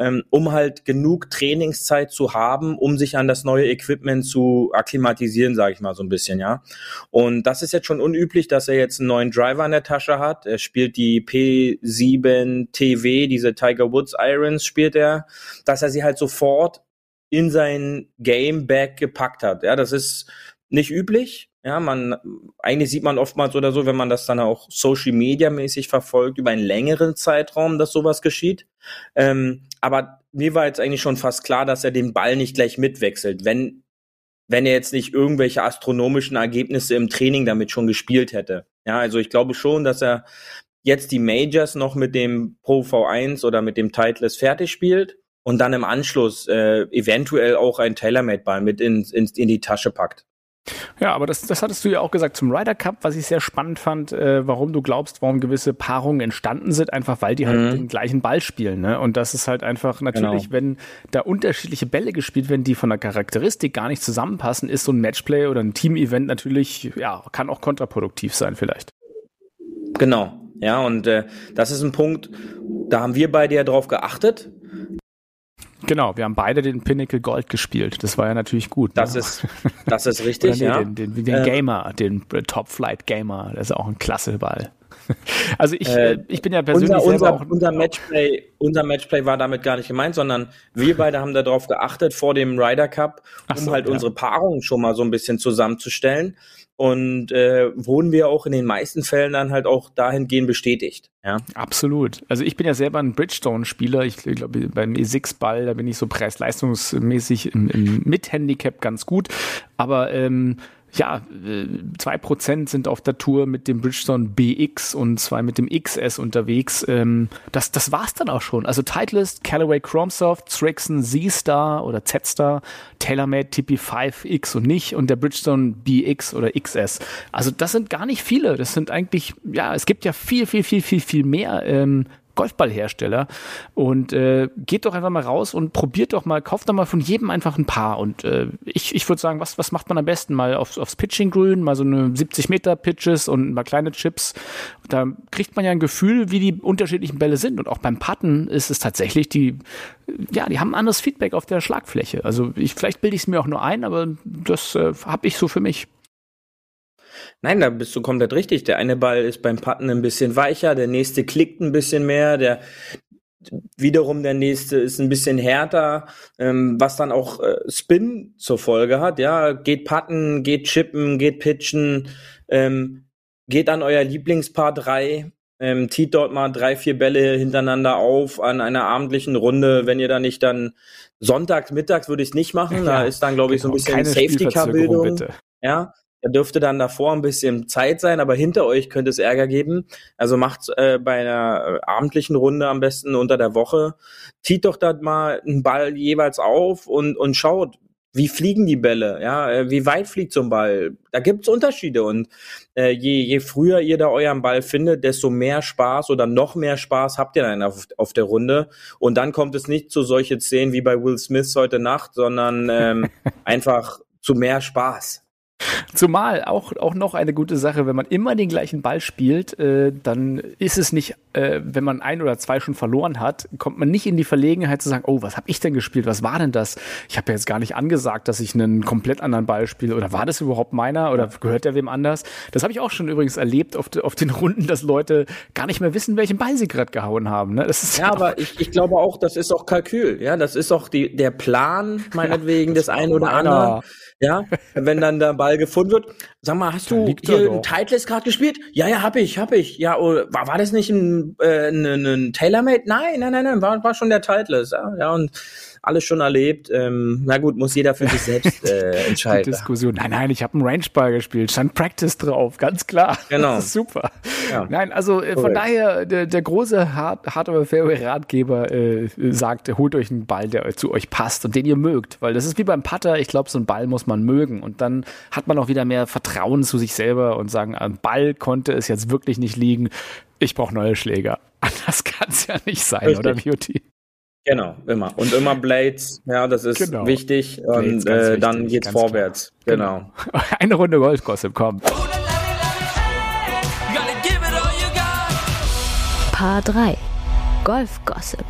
Speaker 3: ähm, um halt genug Trainingszeit zu haben, um sich an das neue Equipment zu akklimatisieren, sage ich mal so ein bisschen, ja. Und das ist jetzt schon unüblich, dass er jetzt einen neuen Driver in der Tasche hat. Er spielt die P7 TV, diese Tiger Woods Irons spielt er, dass er sie halt sofort in sein Game Bag gepackt hat. Ja, das ist nicht üblich. Ja, man, eigentlich sieht man oftmals oder so, wenn man das dann auch Social Media mäßig verfolgt, über einen längeren Zeitraum, dass sowas geschieht. Ähm, aber mir war jetzt eigentlich schon fast klar, dass er den Ball nicht gleich mitwechselt, wenn, wenn er jetzt nicht irgendwelche astronomischen Ergebnisse im Training damit schon gespielt hätte. Ja, also ich glaube schon, dass er jetzt die Majors noch mit dem Pro V1 oder mit dem Titleist fertig spielt und dann im Anschluss äh, eventuell auch ein TaylorMade-Ball mit in, in, in die Tasche packt.
Speaker 2: Ja, aber das, das hattest du ja auch gesagt zum Ryder Cup, was ich sehr spannend fand, äh, warum du glaubst, warum gewisse Paarungen entstanden sind, einfach weil die halt mhm. den gleichen Ball spielen. Ne? Und das ist halt einfach natürlich, genau. wenn da unterschiedliche Bälle gespielt werden, die von der Charakteristik gar nicht zusammenpassen, ist so ein Matchplay oder ein Team-Event natürlich, ja, kann auch kontraproduktiv sein vielleicht.
Speaker 3: Genau, ja, und äh, das ist ein Punkt, da haben wir beide ja drauf geachtet.
Speaker 2: Genau, wir haben beide den Pinnacle Gold gespielt. Das war ja natürlich gut.
Speaker 3: Das ne? ist, das ist richtig, nee,
Speaker 2: ja. Den, den, den äh, Gamer, den Top Flight Gamer, das ist auch ein klasse Ball. (laughs) Also ich, äh, ich bin ja persönlich
Speaker 3: unser, unser, auch, unser Matchplay, unser Matchplay war damit gar nicht gemeint, sondern wir beide haben darauf geachtet vor dem Ryder Cup, um so, halt ja. unsere Paarungen schon mal so ein bisschen zusammenzustellen und äh, wurden wir auch in den meisten Fällen dann halt auch dahingehend bestätigt. Ja,
Speaker 2: absolut. Also ich bin ja selber ein Bridgestone-Spieler. Ich glaube, beim E6-Ball, da bin ich so preis-leistungsmäßig im, im Mit-Handicap ganz gut. Aber ähm, ja, äh, zwei Prozent sind auf der Tour mit dem Bridgestone BX und zwei mit dem XS unterwegs. Ähm, das, das war's dann auch schon. Also Titleist, Callaway Chromesoft, Strixon Z-Star oder Z-Star, TaylorMade TP5X und nicht und der Bridgestone BX oder XS. Also das sind gar nicht viele. Das sind eigentlich, ja, es gibt ja viel, viel, viel, viel, viel mehr ähm, Golfballhersteller und äh, geht doch einfach mal raus und probiert doch mal, kauft doch mal von jedem einfach ein paar und äh, ich, ich würde sagen, was, was macht man am besten? Mal aufs, aufs Pitching grün, mal so eine 70 Meter Pitches und mal kleine Chips. Da kriegt man ja ein Gefühl, wie die unterschiedlichen Bälle sind und auch beim Putten ist es tatsächlich die, ja, die haben ein anderes Feedback auf der Schlagfläche. Also ich, vielleicht bilde ich es mir auch nur ein, aber das äh, habe ich so für mich.
Speaker 3: Nein, da bist du komplett richtig. Der eine Ball ist beim Putten ein bisschen weicher, der nächste klickt ein bisschen mehr, der wiederum der nächste ist ein bisschen härter, ähm, was dann auch äh, Spin zur Folge hat. Ja, geht putten, geht chippen, geht pitchen, ähm, geht an euer Lieblingspaar drei, ähm, tiet dort mal drei, vier Bälle hintereinander auf an einer abendlichen Runde. Wenn ihr da nicht dann sonntags, mittags würde ich es nicht machen. Ja, da ist dann, glaube ich, so ein genau. bisschen Safety-Car-Bildung. Ja, da dürfte dann davor ein bisschen Zeit sein, aber hinter euch könnte es Ärger geben. Also macht äh, bei einer äh, abendlichen Runde am besten unter der Woche. Zieht doch da mal einen Ball jeweils auf und, und schaut, wie fliegen die Bälle, ja, äh, wie weit fliegt so ein Ball. Da gibt's Unterschiede und äh, je, je früher ihr da euren Ball findet, desto mehr Spaß oder noch mehr Spaß habt ihr dann auf, auf der Runde. Und dann kommt es nicht zu solchen Szenen wie bei Will Smith heute Nacht, sondern ähm, (laughs) einfach zu mehr Spaß.
Speaker 2: Zumal auch, auch noch eine gute Sache, wenn man immer den gleichen Ball spielt, äh, dann ist es nicht, äh, wenn man ein oder zwei schon verloren hat, kommt man nicht in die Verlegenheit zu sagen, oh, was habe ich denn gespielt? Was war denn das? Ich habe ja jetzt gar nicht angesagt, dass ich einen komplett anderen Ball spiele. Oder war das überhaupt meiner? Oder gehört der wem anders? Das habe ich auch schon übrigens erlebt auf, auf den Runden, dass Leute gar nicht mehr wissen, welchen Ball sie gerade gehauen haben. Ne?
Speaker 3: Das ist ja, ja aber ich, ich glaube auch, das ist auch Kalkül. Ja, das ist auch die, der Plan meinetwegen ja, des einen oder anderen. Ja, wenn dann der Ball gefunden wird. Sag mal, hast du hier ein Titleist gerade gespielt? Ja, ja, hab ich, hab ich. Ja, oh, war, war das nicht ein, äh, ein, ein TaylorMade? Nein, nein, nein, nein, war, war schon der Titleist. Ja, ja und alles schon erlebt. Ähm, na gut, muss jeder für sich selbst (laughs) äh, entscheiden.
Speaker 2: Diskussion. Nein, nein, ich habe einen Range-Ball gespielt, stand Practice drauf, ganz klar. (laughs) Genau. Das ist super. Ja. Nein, also äh, von daher, der, der große Hard, Hard aber Fairway Ratgeber äh, sagt, holt euch einen Ball, der zu euch passt und den ihr mögt. Weil das ist wie beim Putter, ich glaube, so einen Ball muss man mögen. Und dann hat man auch wieder mehr Vertrauen zu sich selber und sagen, am Ball konnte es jetzt wirklich nicht liegen. Ich brauche neue Schläger. (laughs) Anders kann es ja nicht sein, Richtig. oder Beauty?
Speaker 3: Genau, immer. Und immer Blades, ja, das ist genau. wichtig. und äh, dann geht's vorwärts. Klar. Genau. (laughs)
Speaker 2: Eine Runde Golfgossip, komm.
Speaker 1: Paar 3 Golfgossip.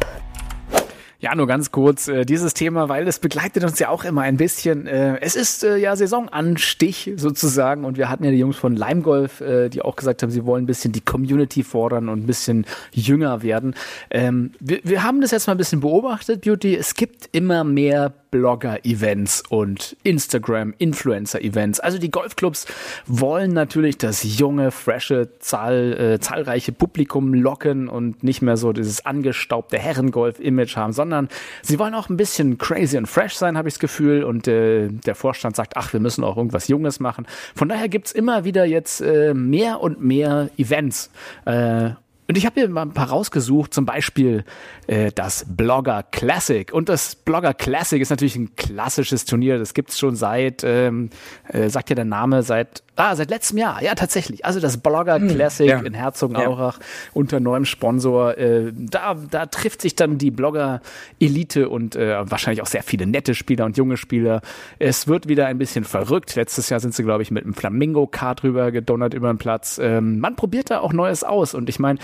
Speaker 2: Ja, nur ganz kurz äh, dieses Thema, weil es begleitet uns ja auch immer ein bisschen. Äh, es ist äh, ja Saisonanstich sozusagen und wir hatten ja die Jungs von Lime Golf, äh, die auch gesagt haben, sie wollen ein bisschen die Community fordern und ein bisschen jünger werden. Ähm, wir, wir haben das jetzt mal ein bisschen beobachtet, Beauty. Es gibt immer mehr Blogger-Events und Instagram-Influencer-Events. Also die Golfclubs wollen natürlich das junge, frische, zahl, äh, zahlreiche Publikum locken und nicht mehr so dieses angestaubte Herrengolf-Image haben, sondern sie wollen auch ein bisschen crazy und fresh sein, habe ich das Gefühl. Und äh, der Vorstand sagt, ach, wir müssen auch irgendwas Junges machen. Von daher gibt's immer wieder jetzt äh, mehr und mehr Events. Äh, und ich habe hier mal ein paar rausgesucht, zum Beispiel äh, das Blogger Classic. Und das Blogger Classic ist natürlich ein klassisches Turnier. Das gibt's schon seit, ähm, äh, sagt ja der Name, seit Ah, seit letztem Jahr, ja tatsächlich. Also das Blogger hm, Classic ja. in Herzogenaurach ja. unter neuem Sponsor. Äh, da, da trifft sich dann die Blogger-Elite und äh, wahrscheinlich auch sehr viele nette Spieler und junge Spieler. Es wird wieder ein bisschen verrückt. Letztes Jahr sind sie, glaube ich, mit einem Flamingo-Card rüber gedonnert über den Platz. Ähm, man probiert da auch Neues aus. Und ich meine,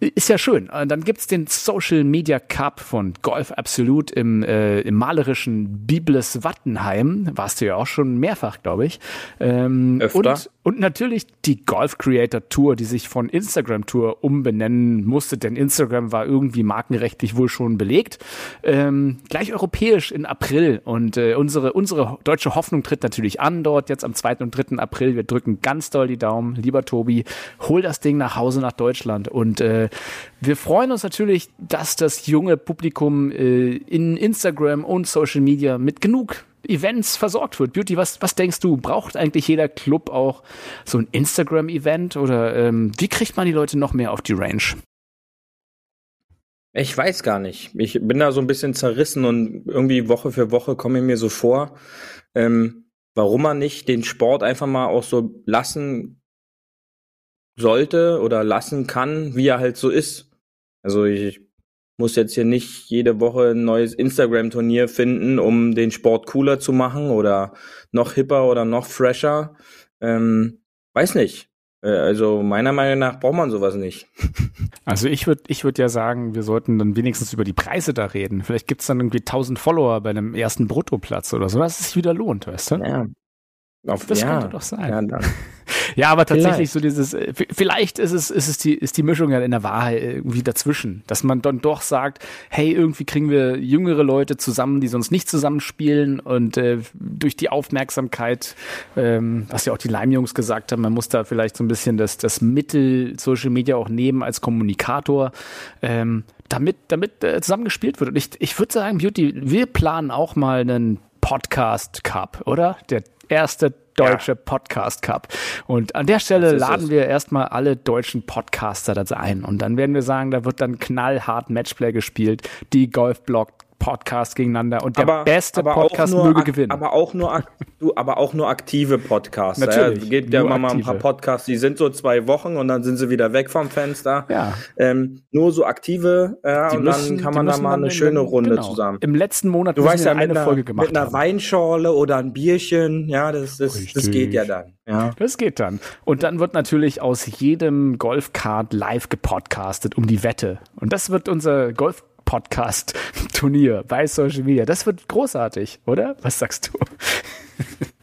Speaker 2: ist ja schön. Äh, dann gibt's den Social Media Cup von Golf Absolut im, äh, im malerischen Bibles Wattenheim. Warst du ja auch schon mehrfach, glaube ich. Ähm, Öfter. Und, und natürlich die Golf Creator Tour, die sich von Instagram Tour umbenennen musste, denn Instagram war irgendwie markenrechtlich wohl schon belegt. Ähm, gleich europäisch in April. Und äh, unsere, unsere deutsche Hoffnung tritt natürlich an dort jetzt am 2. und 3. April. Wir drücken ganz doll die Daumen. Lieber Tobi, hol das Ding nach Hause nach Deutschland und äh, wir freuen uns natürlich, dass das junge Publikum äh, in Instagram und Social Media mit genug Events versorgt wird. Beauty, was, was denkst du? Braucht eigentlich jeder Club auch so ein Instagram-Event oder ähm, wie kriegt man die Leute noch mehr auf die Range?
Speaker 3: Ich weiß gar nicht. Ich bin da so ein bisschen zerrissen und irgendwie Woche für Woche komme ich mir so vor, ähm, warum man nicht den Sport einfach mal auch so lassen sollte oder lassen kann, wie er halt so ist. Also ich muss jetzt hier nicht jede Woche ein neues Instagram-Turnier finden, um den Sport cooler zu machen oder noch hipper oder noch fresher. Ähm, weiß nicht. Äh, also meiner Meinung nach braucht man sowas nicht. (laughs)
Speaker 2: Also ich würde ich würd ja sagen, wir sollten dann wenigstens über die Preise da reden. Vielleicht gibt's dann irgendwie 1000 Follower bei einem ersten Bruttoplatz oder so, dass es sich wieder lohnt, weißt du? Ja,
Speaker 3: auf,
Speaker 2: das
Speaker 3: ja,
Speaker 2: könnte doch sein. Ja, (laughs) ja aber tatsächlich vielleicht. so dieses, äh, vielleicht ist es, ist es die, ist die Mischung ja in der Wahrheit irgendwie dazwischen, dass man dann doch sagt, hey, irgendwie kriegen wir jüngere Leute zusammen, die sonst nicht zusammenspielen und äh, durch die Aufmerksamkeit, ähm, was ja auch die Lime-Jungs gesagt haben, man muss da vielleicht so ein bisschen das, das Mittel Social Media auch nehmen als Kommunikator, ähm, damit, damit äh, zusammengespielt wird. Und ich, ich würde sagen, Beauty, wir planen auch mal einen Podcast Cup, oder? Der erste deutsche ja. Podcast Cup. Und an der Stelle laden es. wir erstmal alle deutschen Podcaster dazu ein. Und dann werden wir sagen, da wird dann knallhart Matchplay gespielt. Die Golfblog Podcast gegeneinander und der aber, beste aber Podcast möge gewinnen.
Speaker 3: Aber auch nur, (laughs) du, aber auch nur aktive Podcasts. Natürlich. Ja, gibt ja immer mal ein paar Podcasts, die sind so zwei Wochen und dann sind sie wieder weg vom Fenster. Ja. Ähm, nur so aktive, ja, die und müssen, dann kann man da mal eine schöne Runde genau. zusammen.
Speaker 2: Im letzten Monat
Speaker 3: du weißt ja eine einer, Folge gemacht. Mit einer haben. Weinschorle oder ein Bierchen, ja, das, das, das geht ja dann. Ja.
Speaker 2: Das geht dann. Und dann wird natürlich aus jedem Golfcard live gepodcastet um die Wette. Und das wird unser Golf Podcast-Turnier bei Social Media. Das wird großartig, oder? Was sagst du?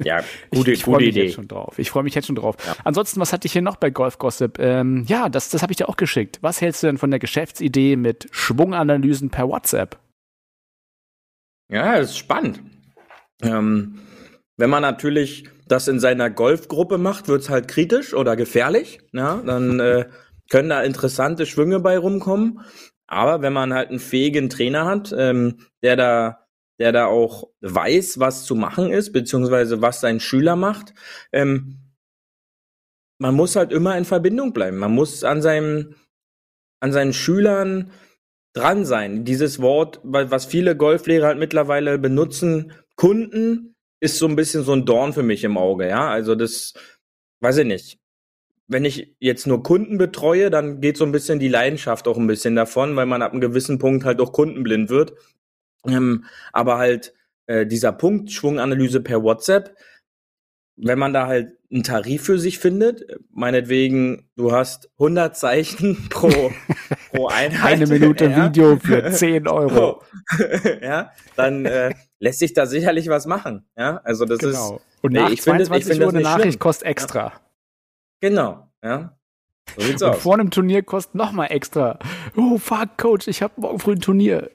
Speaker 3: Ja, (laughs) gute, ich, ich gute Idee.
Speaker 2: Jetzt schon drauf. Ich freue mich jetzt schon drauf. Ja. Ansonsten, was hatte ich hier noch bei Golf Gossip? Ähm, ja, das, das habe ich dir auch geschickt. Was hältst du denn von der Geschäftsidee mit Schwunganalysen per WhatsApp?
Speaker 3: Ja, das ist spannend. Ähm, wenn man natürlich das in seiner Golfgruppe macht, wird es halt kritisch oder gefährlich. Ja, dann äh, können da interessante Schwünge bei rumkommen. Aber wenn man halt einen fähigen Trainer hat, ähm, der da der da auch weiß, was zu machen ist, beziehungsweise was sein Schüler macht, ähm, man muss halt immer in Verbindung bleiben. Man muss an seinem, an seinen Schülern dran sein. Dieses Wort, was viele Golflehrer halt mittlerweile benutzen, Kunden, ist so ein bisschen so ein Dorn für mich im Auge, ja. Also das, weiß ich nicht wenn ich jetzt nur Kunden betreue, dann geht so ein bisschen die Leidenschaft auch ein bisschen davon, weil man ab einem gewissen Punkt halt auch kundenblind wird. Ähm, aber halt äh, dieser Punkt Schwunganalyse per WhatsApp, wenn man da halt einen Tarif für sich findet, meinetwegen, du hast 100 Zeichen (laughs) pro, pro (laughs) Einheit.
Speaker 2: Eine Minute ja. Video für 10 (laughs) Euro.
Speaker 3: ja, dann äh, lässt sich da sicherlich was machen. Ja, also das genau. ist.
Speaker 2: Und nach ich 22 finde, ich finde Uhr eine Nachricht schlimm. kostet extra. Ja.
Speaker 3: Genau, ja.
Speaker 2: So sieht's und aus. vor einem Turnier kostet nochmal extra. Oh, fuck, Coach, ich habe morgen früh ein Turnier.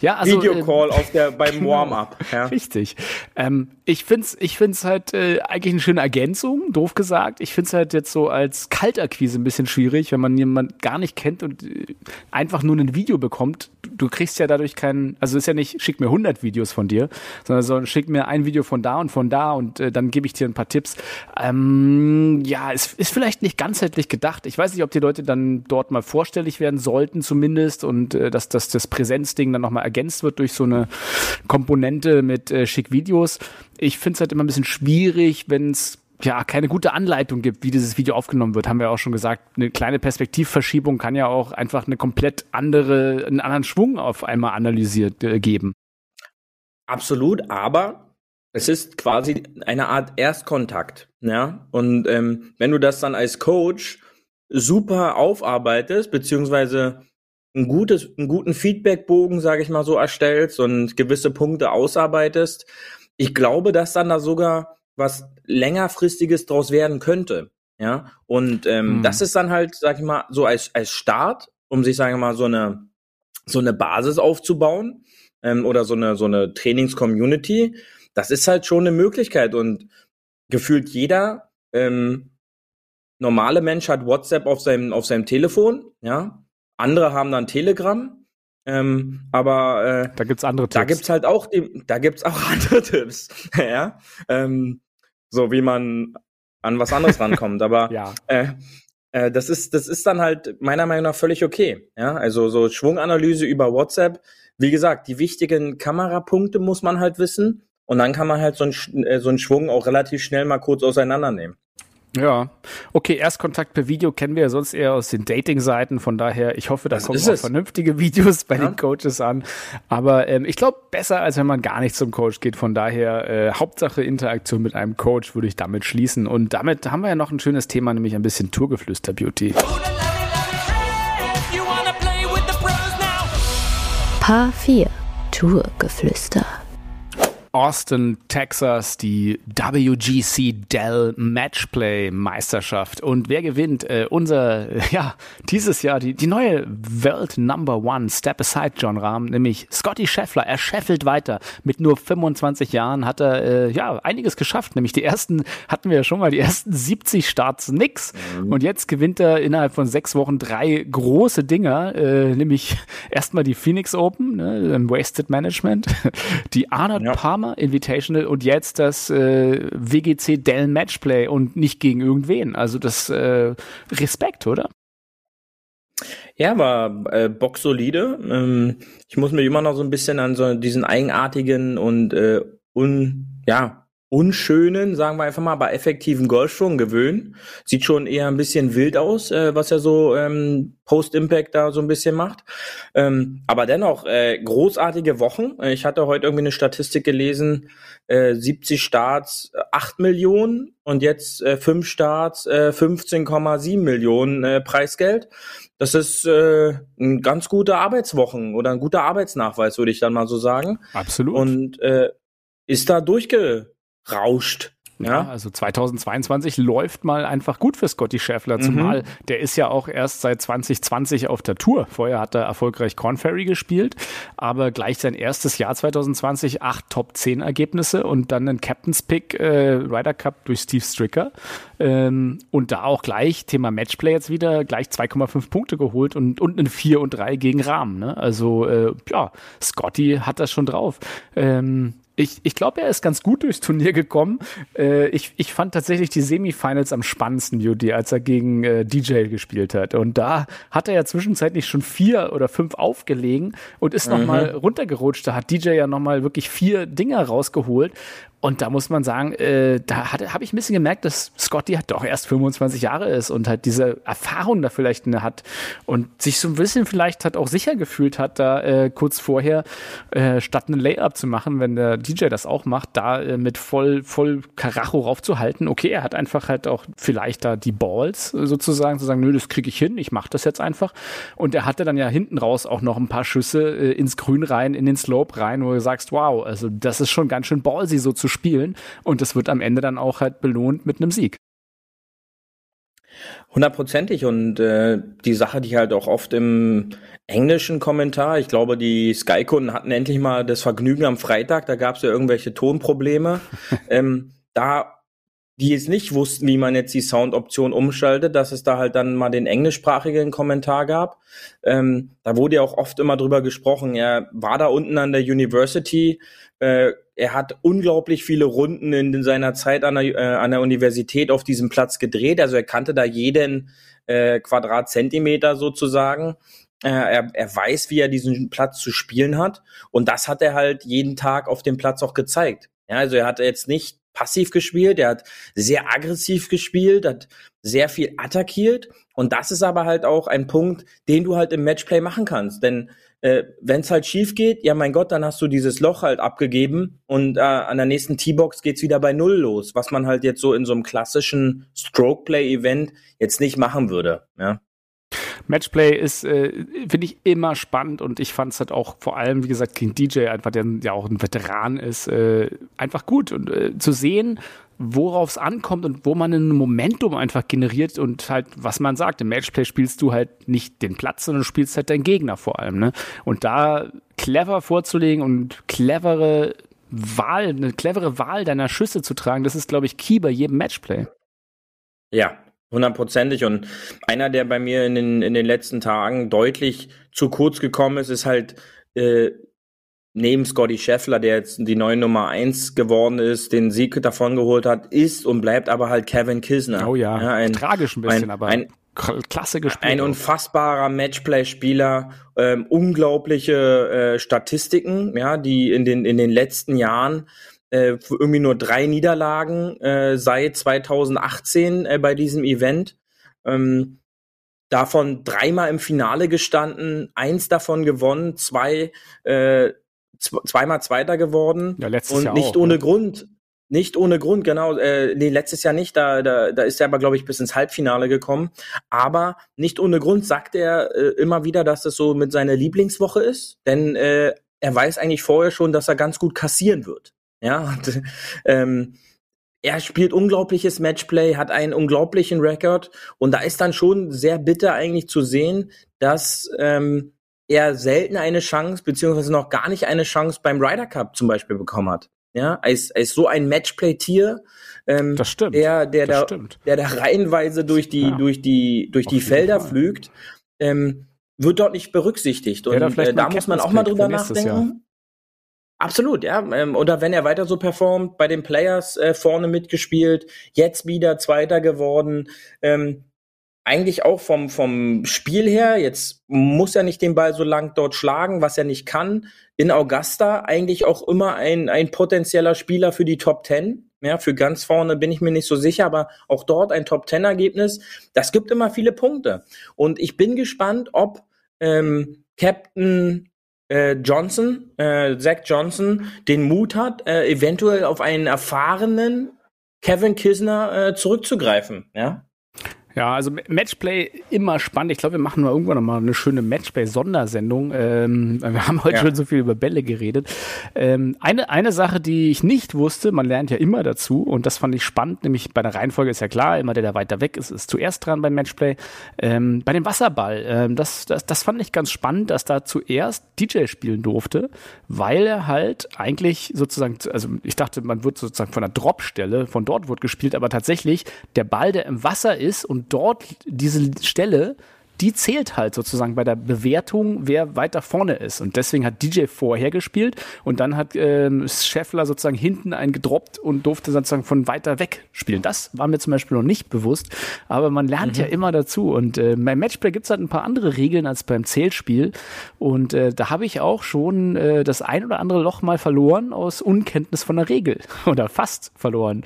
Speaker 2: Ja, also,
Speaker 3: Videocall äh, auf der, beim (laughs) genau, Warm-up. Ja.
Speaker 2: Richtig. Ähm, ich find's, ich find's halt äh, eigentlich eine schöne Ergänzung, doof gesagt. Ich find's halt jetzt so als Kaltakquise ein bisschen schwierig, wenn man jemanden gar nicht kennt und äh, einfach nur ein Video bekommt. Du, du kriegst ja dadurch keinen, also ist ja nicht, schick mir 100 Videos von dir, sondern so, schick mir ein Video von da und von da und äh, dann gebe ich dir ein paar Tipps. Ähm, ja, es ist vielleicht nicht ganzheitlich gedacht. Ich weiß nicht, ob die Leute dann dort mal vorstellig werden sollten zumindest und äh, dass, dass das Präsenzding dann nochmal ergänzt wird durch so eine Komponente mit äh, schick Videos ich finde es halt immer ein bisschen schwierig, wenn es ja keine gute Anleitung gibt, wie dieses Video aufgenommen wird, haben wir auch schon gesagt. Eine kleine Perspektivverschiebung kann ja auch einfach eine komplett andere, einen anderen Schwung auf einmal analysiert äh, geben.
Speaker 3: Absolut, aber es ist quasi eine Art Erstkontakt, ja. Und ähm, wenn du das dann als Coach super aufarbeitest, beziehungsweise ein gutes, einen guten Feedbackbogen, sage ich mal so, erstellst und gewisse Punkte ausarbeitest, ich glaube, dass dann da sogar was längerfristiges draus werden könnte. Ja, und ähm, hm. das ist dann halt, sag ich mal, so als, als Start, um sich, sagen wir mal, so eine, so eine Basis aufzubauen ähm, oder so eine, so eine Trainings-Community. Das ist halt schon eine Möglichkeit und gefühlt jeder ähm, normale Mensch hat WhatsApp auf seinem, auf seinem Telefon, ja. Andere haben dann Telegram ähm, aber
Speaker 2: äh, da gibt's andere
Speaker 3: Tipps. Da gibt's halt auch die, da gibt's auch (laughs) andere Tipps, (laughs) ja. Ähm, so wie man an was anderes (laughs) rankommt. Aber ja. äh, äh, das ist, das ist dann halt meiner Meinung nach völlig okay. Ja, also so Schwunganalyse über WhatsApp. Wie gesagt, die wichtigen Kamerapunkte muss man halt wissen. Und dann kann man halt so einen, äh, so einen Schwung auch relativ schnell mal kurz auseinandernehmen.
Speaker 2: Ja, okay, Erstkontakt per Video kennen wir ja sonst eher aus den Dating-Seiten, von daher, ich hoffe, da das kommen auch es. vernünftige Videos bei ja. den Coaches an. Aber ähm, ich glaube, besser, als wenn man gar nicht zum Coach geht. Von daher, äh, Hauptsache Interaktion mit einem Coach würde ich damit schließen. Und damit haben wir ja noch ein schönes Thema, nämlich ein bisschen Tourgeflüster-Beauty.
Speaker 1: Paar 4 Tourgeflüster.
Speaker 2: Austin, Texas, die WGC Dell Matchplay Meisterschaft. Und wer gewinnt? Äh, unser, (laughs) ja, dieses Jahr die, die neue World Number One Step Aside John Rahm, nämlich Scotty Scheffler. Er scheffelt weiter. Mit nur 25 Jahren hat er, äh, ja, einiges geschafft. Nämlich die ersten, hatten wir ja schon mal, die ersten 70 Starts nix. Mhm. Und jetzt gewinnt er innerhalb von sechs Wochen drei große Dinger, äh, nämlich (laughs) erstmal die Phoenix Open, ne, im Wasted Management, (laughs) die Arnold ja. Palmer Invitational und jetzt das äh, WGC Dell Matchplay und nicht gegen irgendwen. Also das äh, Respekt, oder?
Speaker 3: Ja, war äh, Box solide. Ähm, ich muss mir immer noch so ein bisschen an so diesen eigenartigen und äh, un, ja, unschönen, sagen wir einfach mal, aber effektiven Golfschwung gewöhnen. Sieht schon eher ein bisschen wild aus, äh, was er so ähm, Post-Impact da so ein bisschen macht. Ähm, aber dennoch, äh, großartige Wochen. Äh, ich hatte heute irgendwie eine Statistik gelesen, äh, 70 Starts, 8 Millionen und jetzt äh, 5 Starts, äh, 15,7 Millionen äh, Preisgeld. Das ist äh, ein ganz guter Arbeitswochen oder ein guter Arbeitsnachweis, würde ich dann mal so sagen.
Speaker 2: Absolut.
Speaker 3: Und äh, ist da durchge rauscht.
Speaker 2: Ja, ja, also 2022 läuft mal einfach gut für Scotty Scheffler, mhm. zumal mhm. der ist ja auch erst seit 2020 auf der Tour. Vorher hat er erfolgreich Corn Ferry gespielt, aber gleich sein erstes Jahr 2020 acht Top 10 Ergebnisse und dann ein Captain's Pick äh, Ryder Cup durch Steve Stricker ähm, und da auch gleich Thema Matchplay jetzt wieder gleich 2,5 Punkte geholt und und ein 4 und 3 gegen Rahmen. Ne? Also äh, ja, Scotty hat das schon drauf. Ähm, ich, ich glaube, er ist ganz gut durchs Turnier gekommen. Äh, ich, ich fand tatsächlich die Semifinals am spannendsten, Judy, als er gegen äh, DJ gespielt hat. Und da hat er ja zwischenzeitlich schon vier oder fünf aufgelegen und ist mhm. nochmal runtergerutscht. Da hat DJ ja nochmal wirklich vier Dinger rausgeholt. Und da muss man sagen, äh, da habe ich ein bisschen gemerkt, dass Scotty halt doch erst 25 Jahre ist und halt diese Erfahrung da vielleicht hat und sich so ein bisschen vielleicht hat auch sicher gefühlt hat, da äh, kurz vorher äh, statt einen Layup zu machen, wenn der DJ das auch macht, da äh, mit voll voll Karacho raufzuhalten. Okay, er hat einfach halt auch vielleicht da die Balls sozusagen zu sagen, nö, das kriege ich hin, ich mache das jetzt einfach. Und er hatte dann ja hinten raus auch noch ein paar Schüsse äh, ins Grün rein, in den Slope rein, wo du sagst, wow, also das ist schon ganz schön ballsy so zu spielen und es wird am Ende dann auch halt belohnt mit einem Sieg.
Speaker 3: Hundertprozentig und äh, die Sache, die halt auch oft im englischen Kommentar, ich glaube, die Sky-Kunden hatten endlich mal das Vergnügen am Freitag, da gab es ja irgendwelche Tonprobleme. (laughs) ähm, da die jetzt nicht wussten, wie man jetzt die Soundoption umschaltet, dass es da halt dann mal den englischsprachigen Kommentar gab. Ähm, da wurde ja auch oft immer drüber gesprochen. Er war da unten an der University. Äh, er hat unglaublich viele Runden in, in seiner Zeit an der, äh, an der Universität auf diesem Platz gedreht. Also er kannte da jeden äh, Quadratzentimeter sozusagen. Äh, er, er weiß, wie er diesen Platz zu spielen hat. Und das hat er halt jeden Tag auf dem Platz auch gezeigt. Ja, also er hat jetzt nicht passiv gespielt, er hat sehr aggressiv gespielt, hat sehr viel attackiert. Und das ist aber halt auch ein Punkt, den du halt im Matchplay machen kannst. Denn äh, wenn es halt schief geht, ja mein Gott, dann hast du dieses Loch halt abgegeben und äh, an der nächsten T-Box geht's wieder bei Null los, was man halt jetzt so in so einem klassischen Stroke-Play-Event jetzt nicht machen würde. Ja.
Speaker 2: Matchplay ist, äh, finde ich, immer spannend und ich fand es halt auch vor allem, wie gesagt, King DJ, einfach der ja auch ein Veteran ist, äh, einfach gut und äh, zu sehen, worauf es ankommt und wo man ein Momentum einfach generiert und halt, was man sagt, im Matchplay spielst du halt nicht den Platz, sondern spielst halt deinen Gegner vor allem. Ne? Und da clever vorzulegen und clevere Wahl, eine clevere Wahl deiner Schüsse zu tragen, das ist, glaube ich, key bei jedem Matchplay.
Speaker 3: Ja, Hundertprozentig. Und einer, der bei mir in den, in den letzten Tagen deutlich zu kurz gekommen ist, ist halt äh, neben Scotty Scheffler, der jetzt die neue Nummer eins geworden ist, den Sieg davon geholt hat, ist und bleibt aber halt Kevin Kisner.
Speaker 2: Oh ja, ja ein, tragisch ein bisschen,
Speaker 3: ein,
Speaker 2: aber
Speaker 3: ein,
Speaker 2: klasse gespielt.
Speaker 3: Ein unfassbarer Matchplay-Spieler, ähm, unglaubliche äh, Statistiken, ja, die in den in den letzten Jahren äh, irgendwie nur drei Niederlagen äh, seit 2018 äh, bei diesem Event. Ähm, davon dreimal im Finale gestanden, eins davon gewonnen, zwei äh, zweimal Zweiter geworden
Speaker 2: ja, letztes
Speaker 3: und
Speaker 2: Jahr
Speaker 3: nicht
Speaker 2: auch,
Speaker 3: ohne
Speaker 2: ne?
Speaker 3: Grund. Nicht ohne Grund, genau. Äh, nee, letztes Jahr nicht. Da, da, da ist er aber, glaube ich, bis ins Halbfinale gekommen. Aber nicht ohne Grund sagt er äh, immer wieder, dass es so mit seiner Lieblingswoche ist. Denn äh, er weiß eigentlich vorher schon, dass er ganz gut kassieren wird. Ja, und, ähm, er spielt unglaubliches Matchplay, hat einen unglaublichen Rekord und da ist dann schon sehr bitter eigentlich zu sehen, dass ähm, er selten eine Chance beziehungsweise noch gar nicht eine Chance beim Ryder Cup zum Beispiel bekommen hat. Ja, als, als so ein Matchplay-Tier, ähm,
Speaker 2: das stimmt.
Speaker 3: der, der,
Speaker 2: das
Speaker 3: da,
Speaker 2: stimmt.
Speaker 3: der da reihenweise durch die,
Speaker 2: Ja.
Speaker 3: durch die, durch
Speaker 2: Auf
Speaker 3: die Felder
Speaker 2: Fall.
Speaker 3: flügt, ähm, wird dort nicht berücksichtigt. Und
Speaker 2: vielleicht
Speaker 3: äh, da muss man auch mal drüber nachdenken. Absolut, ja. Ähm, oder wenn er weiter so performt, bei den Players äh, vorne mitgespielt, jetzt wieder Zweiter geworden. Ähm, eigentlich auch vom, vom Spiel her, jetzt muss er nicht den Ball so lang dort schlagen, was er nicht kann. In Augusta eigentlich auch immer ein, ein potenzieller Spieler für die Top Ten. Ja, für ganz vorne bin ich mir nicht so sicher, aber auch dort ein Top Ten Ergebnis. Das gibt immer viele Punkte. Und ich bin gespannt, ob ähm, Captain Johnson, äh, Zach Johnson, den Mut hat, äh, eventuell auf einen erfahrenen Kevin Kisner äh, zurückzugreifen. Ja.
Speaker 2: Ja, also Matchplay immer spannend. Ich glaube, wir machen mal irgendwann noch mal eine schöne Matchplay-Sondersendung. Ähm, wir (laughs) haben heute
Speaker 3: Ja.
Speaker 2: schon so viel über Bälle geredet. Ähm, eine, eine Sache, die ich nicht wusste, man lernt ja immer dazu und das fand ich spannend, nämlich bei der Reihenfolge ist ja klar, immer der, der weiter weg ist, ist zuerst dran beim Matchplay. Ähm, bei dem Wasserball, ähm, das, das, das fand ich ganz spannend, dass da zuerst DJ spielen durfte, weil er halt eigentlich sozusagen, also ich dachte, man wird sozusagen von der Dropstelle, von dort wird gespielt, aber tatsächlich der Ball, der im Wasser ist und dort diese Stelle, die zählt halt sozusagen bei der Bewertung, wer weiter vorne ist. Und deswegen hat DJ vorher gespielt und dann hat ähm, Scheffler sozusagen hinten einen gedroppt und durfte sozusagen von weiter weg spielen. Das war mir zum Beispiel noch nicht bewusst, aber man lernt ja immer dazu. Und äh, beim Matchplay gibt's halt ein paar andere Regeln als beim Zählspiel. Und äh, da habe ich auch schon äh, das ein oder andere Loch mal verloren aus Unkenntnis von der Regel (laughs) oder fast verloren.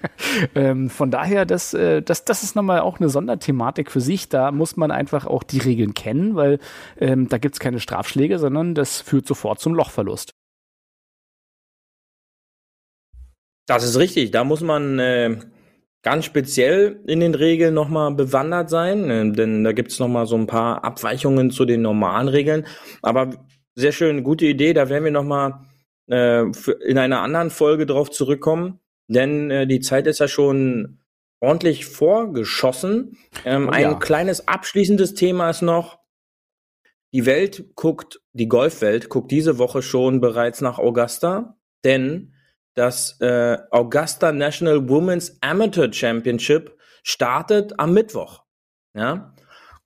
Speaker 2: (laughs) ähm, von daher, das, äh, das, das ist nochmal auch eine Sonderthematik für sich. Da muss man einfach auch die Regeln kennen, weil ähm, da gibt's keine Strafschläge, sondern das führt sofort zum Lochverlust.
Speaker 3: Das ist richtig. Da muss man äh, ganz speziell in den Regeln nochmal bewandert sein, äh, denn da gibt's noch nochmal so ein paar Abweichungen zu den normalen Regeln. Aber sehr schön, gute Idee. Da werden wir nochmal äh, in einer anderen Folge drauf zurückkommen, denn äh, die Zeit ist ja schon ordentlich vorgeschossen. Ähm, oh, ein ja. kleines abschließendes Thema ist noch, die Welt guckt, die Golfwelt guckt diese Woche schon bereits nach Augusta, denn das äh, Augusta National Women's Amateur Championship startet am Mittwoch. Ja.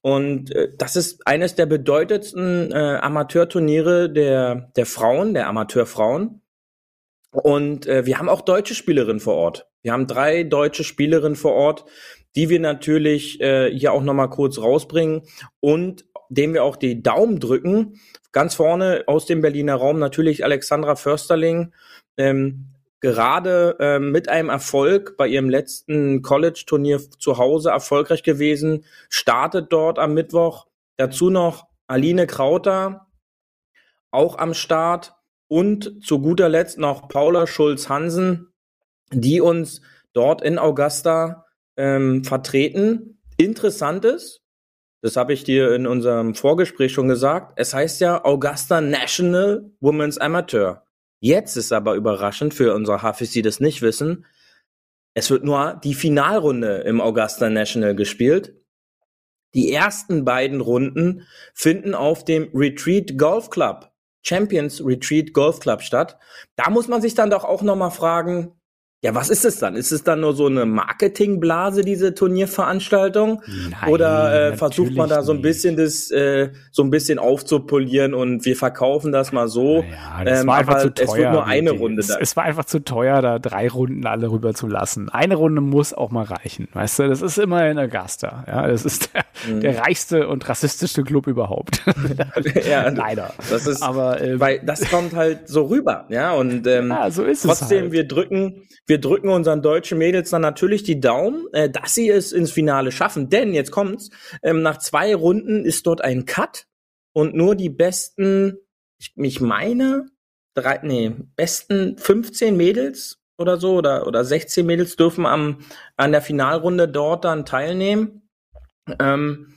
Speaker 3: Und äh, das ist eines der bedeutendsten äh, Amateurturniere der, der Frauen, der Amateurfrauen. Und äh, wir haben auch deutsche Spielerinnen vor Ort. Wir haben drei deutsche Spielerinnen vor Ort, die wir natürlich äh, hier auch nochmal kurz rausbringen und dem wir auch die Daumen drücken. Ganz vorne aus dem Berliner Raum natürlich Alexandra Försterling, ähm, gerade ähm, mit einem Erfolg bei ihrem letzten College-Turnier zu Hause erfolgreich gewesen, startet dort am Mittwoch. Dazu noch Aline Krauter, auch am Start. Und zu guter Letzt noch Paula Schulz-Hansen, die uns dort in Augusta ähm, vertreten. Interessant ist, das habe ich dir in unserem Vorgespräch schon gesagt, es heißt ja Augusta National Women's Amateur. Jetzt ist aber überraschend für unsere Hafis, die das nicht wissen, es wird nur die Finalrunde im Augusta National gespielt. Die ersten beiden Runden finden auf dem Retreat Golf Club, Champions Retreat Golf Club statt. Da muss man sich dann doch auch nochmal fragen, ja, was ist es dann? Ist es dann nur so eine Marketingblase, diese Turnierveranstaltung? Nein, Oder äh, versucht man da so ein bisschen das, äh, so ein bisschen aufzupolieren und wir verkaufen das mal so?
Speaker 2: Ja, das ähm, war einfach zu teuer. Es wird nur eine Runde da. Es war einfach zu teuer, da drei Runden alle rüber zu lassen. Eine Runde muss auch mal reichen, weißt du? Das ist immer in Augusta. Ja, das ist der, mhm. der reichste und rassistischste Club überhaupt. (laughs)
Speaker 3: ja, (laughs) leider. Das ist, aber äh, weil das kommt halt so rüber, ja. Und ähm, ja, so ist trotzdem, es halt. wir drücken wir drücken unseren deutschen Mädels dann natürlich die Daumen, äh, dass sie es ins Finale schaffen. Denn jetzt kommt's, ähm, nach zwei Runden ist dort ein Cut und nur die besten, ich, ich meine, drei, nee, besten 15 Mädels oder so oder, oder 16 Mädels dürfen am, an der Finalrunde dort dann teilnehmen. Ähm,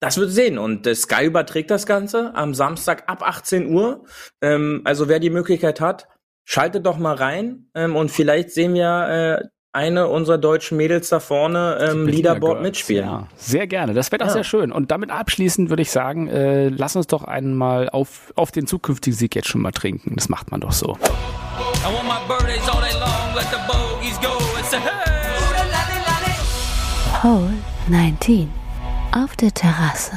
Speaker 3: das wird sehen. Und äh, Sky überträgt das Ganze am Samstag ab 18 Uhr. Ähm, also wer die Möglichkeit hat, Schaltet doch mal rein ähm, und vielleicht sehen wir äh, eine unserer deutschen Mädels da vorne ähm, Leaderboard mitspielen. Ja,
Speaker 2: sehr gerne. Das wäre doch ja. sehr schön. Und damit abschließend würde ich sagen, äh, lass uns doch einmal auf, auf den zukünftigen Sieg jetzt schon mal trinken. Das macht man doch so.
Speaker 1: Hole 19 auf der Terrasse.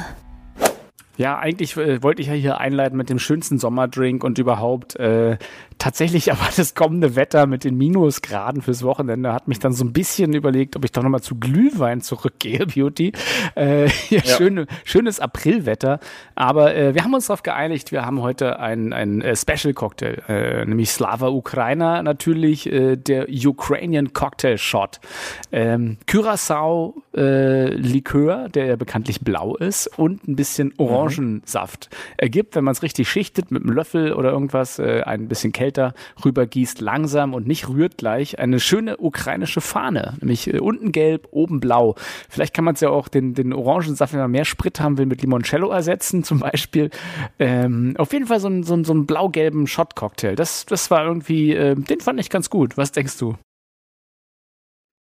Speaker 2: Ja, eigentlich äh, wollte ich ja hier einleiten mit dem schönsten Sommerdrink und überhaupt. Äh, tatsächlich (laughs) aber das kommende Wetter mit den Minusgraden fürs Wochenende hat mich dann so ein bisschen überlegt, ob ich doch nochmal zu Glühwein zurückgehe, (laughs) Beauty. Äh, ja, ja. Schöne, schönes Aprilwetter. Aber äh, wir haben uns darauf geeinigt, wir haben heute ein, ein äh, Special Cocktail, äh, nämlich Slava Ukrainer natürlich, äh, der Ukrainian Cocktail Shot. Ähm, Curacao äh, Likör, der ja bekanntlich blau ist und ein bisschen Orange Orangensaft ergibt, wenn man es richtig schichtet mit einem Löffel oder irgendwas, äh, ein bisschen kälter rübergießt, langsam und nicht rührt gleich, eine schöne ukrainische Fahne, nämlich äh, unten gelb, oben blau. Vielleicht kann man es ja auch den, den Orangensaft, wenn man mehr Sprit haben will, mit Limoncello ersetzen zum Beispiel. Ähm, auf jeden Fall so ein, so so ein blau-gelben Shot-Cocktail. Das, das war irgendwie, äh, den fand ich ganz gut. Was denkst du?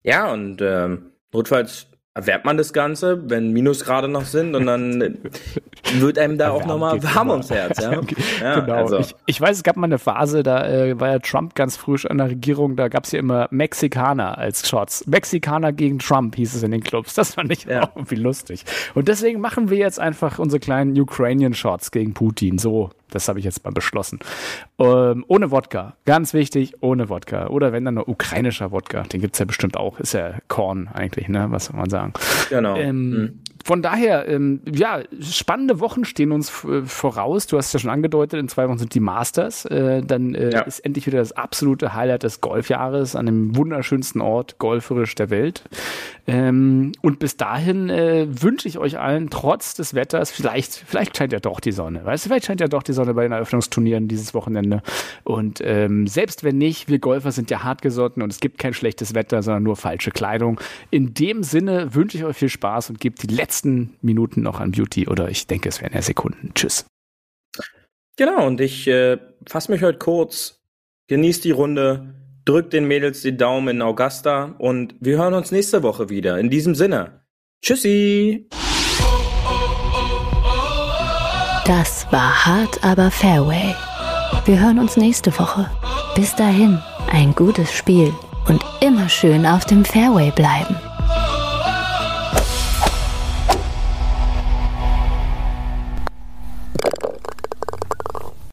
Speaker 3: Ja, und ähm, notfalls erwärmt man das Ganze, wenn Minusgrade noch sind und dann (laughs) wird einem da auch nochmal warm ums Herz. Ja? (laughs)
Speaker 2: ja genau. Also. Ich, ich, weiß, es gab mal eine Phase, da äh, war ja Trump ganz frisch an der Regierung, da gab es ja immer Mexikaner als Shots. Mexikaner gegen Trump hieß es in den Clubs. Das fand ich ja. auch irgendwie lustig. Und deswegen machen wir jetzt einfach unsere kleinen Ukrainian Shots gegen Putin. So das habe ich jetzt mal beschlossen. Ähm, ohne Wodka. Ganz wichtig, ohne Wodka. Oder wenn dann nur ukrainischer Wodka. Den gibt es ja bestimmt auch. Ist ja Korn eigentlich, ne? Was soll man sagen? Genau. Ähm, mhm von daher, ähm, ja, spannende Wochen stehen uns äh, voraus. Du hast ja schon angedeutet, in zwei Wochen sind die Masters. Äh, dann äh, ja. ist endlich wieder das absolute Highlight des Golfjahres an dem wunderschönsten Ort golferisch der Welt. Ähm, und bis dahin äh, wünsche ich euch allen trotz des Wetters, vielleicht, vielleicht scheint ja doch die Sonne. Weißt du, vielleicht scheint ja doch die Sonne bei den Eröffnungsturnieren dieses Wochenende. Und ähm, selbst wenn nicht, wir Golfer sind ja hartgesotten und es gibt kein schlechtes Wetter, sondern nur falsche Kleidung. In dem Sinne wünsche ich euch viel Spaß und gebt die letzte letzten Minuten noch an Beauty oder ich denke, es wären ja Sekunden. Tschüss.
Speaker 3: Genau, und ich äh, fasse mich heute kurz. Genießt die Runde, drückt den Mädels die Daumen in Augusta und wir hören uns nächste Woche wieder. In diesem Sinne. Tschüssi!
Speaker 1: Das war hart, aber Fairway. Wir hören uns nächste Woche. Bis dahin, ein gutes Spiel und immer schön auf dem Fairway bleiben.